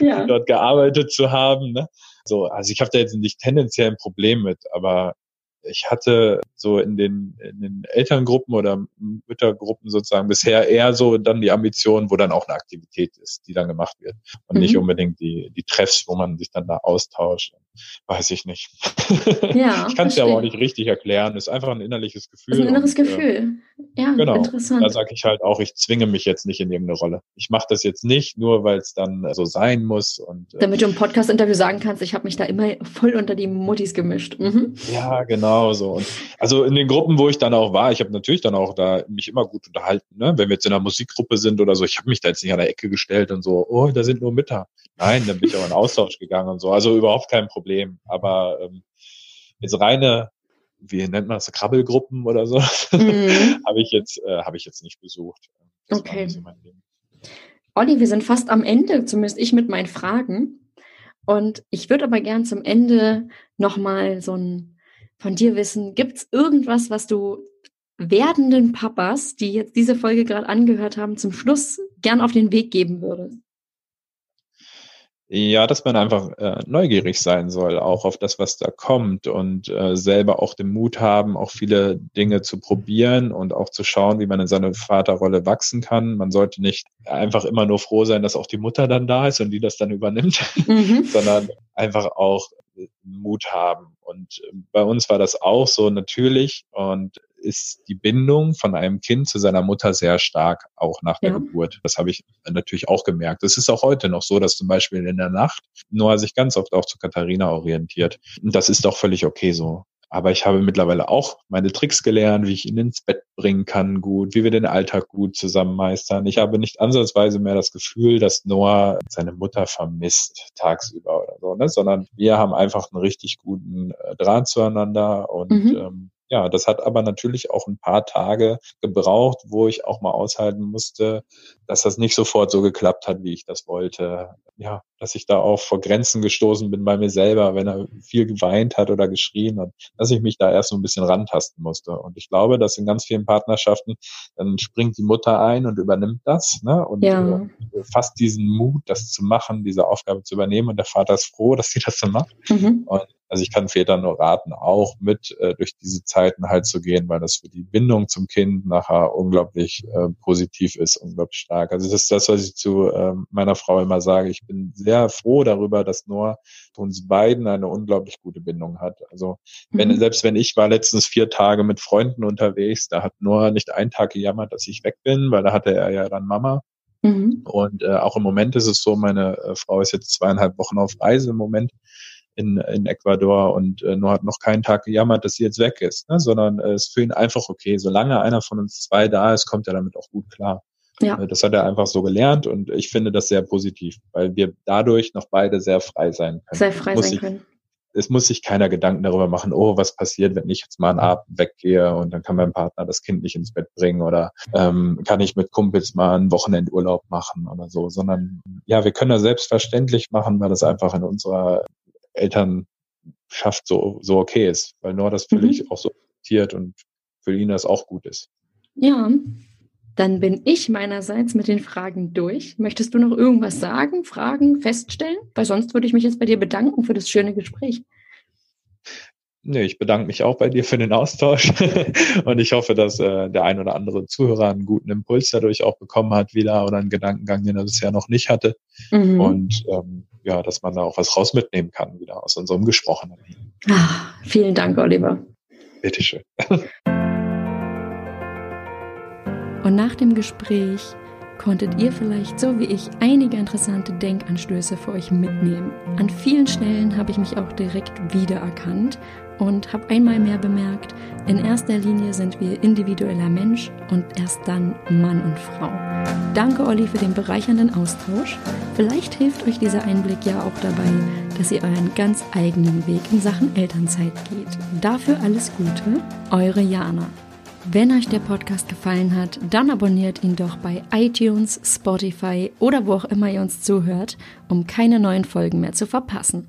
ja. dort gearbeitet zu haben. Ne? So, also ich habe da jetzt nicht tendenziell ein Problem mit, aber ich hatte so in den, in den Elterngruppen oder Müttergruppen sozusagen bisher eher so dann die Ambition, wo dann auch eine Aktivität ist, die dann gemacht wird. Und mhm. nicht unbedingt die, die Treffs, wo man sich dann da austauscht. Weiß ich nicht. Ja, ich kann es ja aber auch nicht richtig erklären. Ist einfach ein innerliches Gefühl. ist ein inneres und, äh, Gefühl. ja, genau. interessant. Da sage ich halt auch, ich zwinge mich jetzt nicht in irgendeine Rolle. Ich mache das jetzt nicht, nur weil es dann so sein muss. Und, äh, Damit du im Podcast-Interview sagen kannst, ich habe mich da immer voll unter die Muttis gemischt. Mhm. Ja, genau so. Und also in den Gruppen, wo ich dann auch war, ich habe natürlich dann auch da mich immer gut unterhalten. Ne? Wenn wir jetzt in einer Musikgruppe sind oder so, ich habe mich da jetzt nicht an der Ecke gestellt und so, oh, da sind nur Mütter. Nein, dann bin ich auch in Austausch gegangen und so. Also überhaupt kein Problem. Aber ähm, jetzt reine, wie nennt man das, Krabbelgruppen oder so, mhm. habe ich jetzt, äh, habe ich jetzt nicht besucht. Das okay. Olli, wir sind fast am Ende, zumindest ich mit meinen Fragen. Und ich würde aber gern zum Ende nochmal so ein von dir wissen, gibt es irgendwas, was du werdenden Papas, die jetzt diese Folge gerade angehört haben, zum Schluss gern auf den Weg geben würdest? Ja, dass man einfach äh, neugierig sein soll, auch auf das, was da kommt und äh, selber auch den Mut haben, auch viele Dinge zu probieren und auch zu schauen, wie man in seine Vaterrolle wachsen kann. Man sollte nicht einfach immer nur froh sein, dass auch die Mutter dann da ist und die das dann übernimmt, mhm. sondern einfach auch Mut haben. Und äh, bei uns war das auch so natürlich und ist die Bindung von einem Kind zu seiner Mutter sehr stark, auch nach der ja. Geburt. Das habe ich natürlich auch gemerkt. Es ist auch heute noch so, dass zum Beispiel in der Nacht Noah sich ganz oft auch zu Katharina orientiert. Und das ist auch völlig okay so. Aber ich habe mittlerweile auch meine Tricks gelernt, wie ich ihn ins Bett bringen kann gut, wie wir den Alltag gut zusammen meistern. Ich habe nicht ansatzweise mehr das Gefühl, dass Noah seine Mutter vermisst tagsüber oder so, ne? sondern wir haben einfach einen richtig guten äh, Draht zueinander und mhm. ähm, ja, das hat aber natürlich auch ein paar Tage gebraucht, wo ich auch mal aushalten musste, dass das nicht sofort so geklappt hat, wie ich das wollte. Ja, dass ich da auch vor Grenzen gestoßen bin bei mir selber, wenn er viel geweint hat oder geschrien und dass ich mich da erst so ein bisschen rantasten musste. Und ich glaube, dass in ganz vielen Partnerschaften dann springt die Mutter ein und übernimmt das ne, und ja. äh, fasst diesen Mut, das zu machen, diese Aufgabe zu übernehmen. Und der Vater ist froh, dass sie das so macht. Mhm. Und also ich kann Vätern nur raten, auch mit äh, durch diese Zeiten halt zu gehen, weil das für die Bindung zum Kind nachher unglaublich äh, positiv ist, unglaublich stark. Also das ist das, was ich zu äh, meiner Frau immer sage. Ich bin sehr froh darüber, dass Noah uns beiden eine unglaublich gute Bindung hat. Also wenn, mhm. selbst wenn ich war letztens vier Tage mit Freunden unterwegs, da hat Noah nicht einen Tag gejammert, dass ich weg bin, weil da hatte er ja dann Mama. Mhm. Und äh, auch im Moment ist es so, meine äh, Frau ist jetzt zweieinhalb Wochen auf Reise im Moment in, in Ecuador und äh, nur hat noch keinen Tag gejammert, dass sie jetzt weg ist, ne? sondern äh, es ist für ihn einfach okay. Solange einer von uns zwei da ist, kommt er damit auch gut klar. Ja. Äh, das hat er einfach so gelernt und ich finde das sehr positiv, weil wir dadurch noch beide sehr frei sein können. Sehr frei muss sein können. Es muss sich keiner Gedanken darüber machen, oh, was passiert, wenn ich jetzt mal einen Abend weggehe und dann kann mein Partner das Kind nicht ins Bett bringen oder ähm, kann ich mit Kumpels mal einen Wochenendurlaub machen oder so, sondern ja, wir können das selbstverständlich machen, weil das einfach in unserer Elternschaft so, so okay ist, weil Noah das völlig mhm. auch so akzeptiert und für ihn das auch gut ist. Ja, dann bin ich meinerseits mit den Fragen durch. Möchtest du noch irgendwas sagen, Fragen feststellen? Weil sonst würde ich mich jetzt bei dir bedanken für das schöne Gespräch. Nee, ich bedanke mich auch bei dir für den Austausch und ich hoffe, dass äh, der ein oder andere Zuhörer einen guten Impuls dadurch auch bekommen hat wieder oder einen Gedankengang, den er bisher noch nicht hatte. Mhm. Und ähm, ja, dass man da auch was raus mitnehmen kann wieder aus unserem Gesprochenen. Ah, vielen Dank, Oliver. Bitteschön. Und nach dem Gespräch konntet ihr vielleicht so wie ich einige interessante Denkanstöße für euch mitnehmen. An vielen Stellen habe ich mich auch direkt wiedererkannt und habe einmal mehr bemerkt, in erster Linie sind wir individueller Mensch und erst dann Mann und Frau. Danke, Olli, für den bereichernden Austausch. Vielleicht hilft euch dieser Einblick ja auch dabei, dass ihr euren ganz eigenen Weg in Sachen Elternzeit geht. Dafür alles Gute, eure Jana. Wenn euch der Podcast gefallen hat, dann abonniert ihn doch bei iTunes, Spotify oder wo auch immer ihr uns zuhört, um keine neuen Folgen mehr zu verpassen.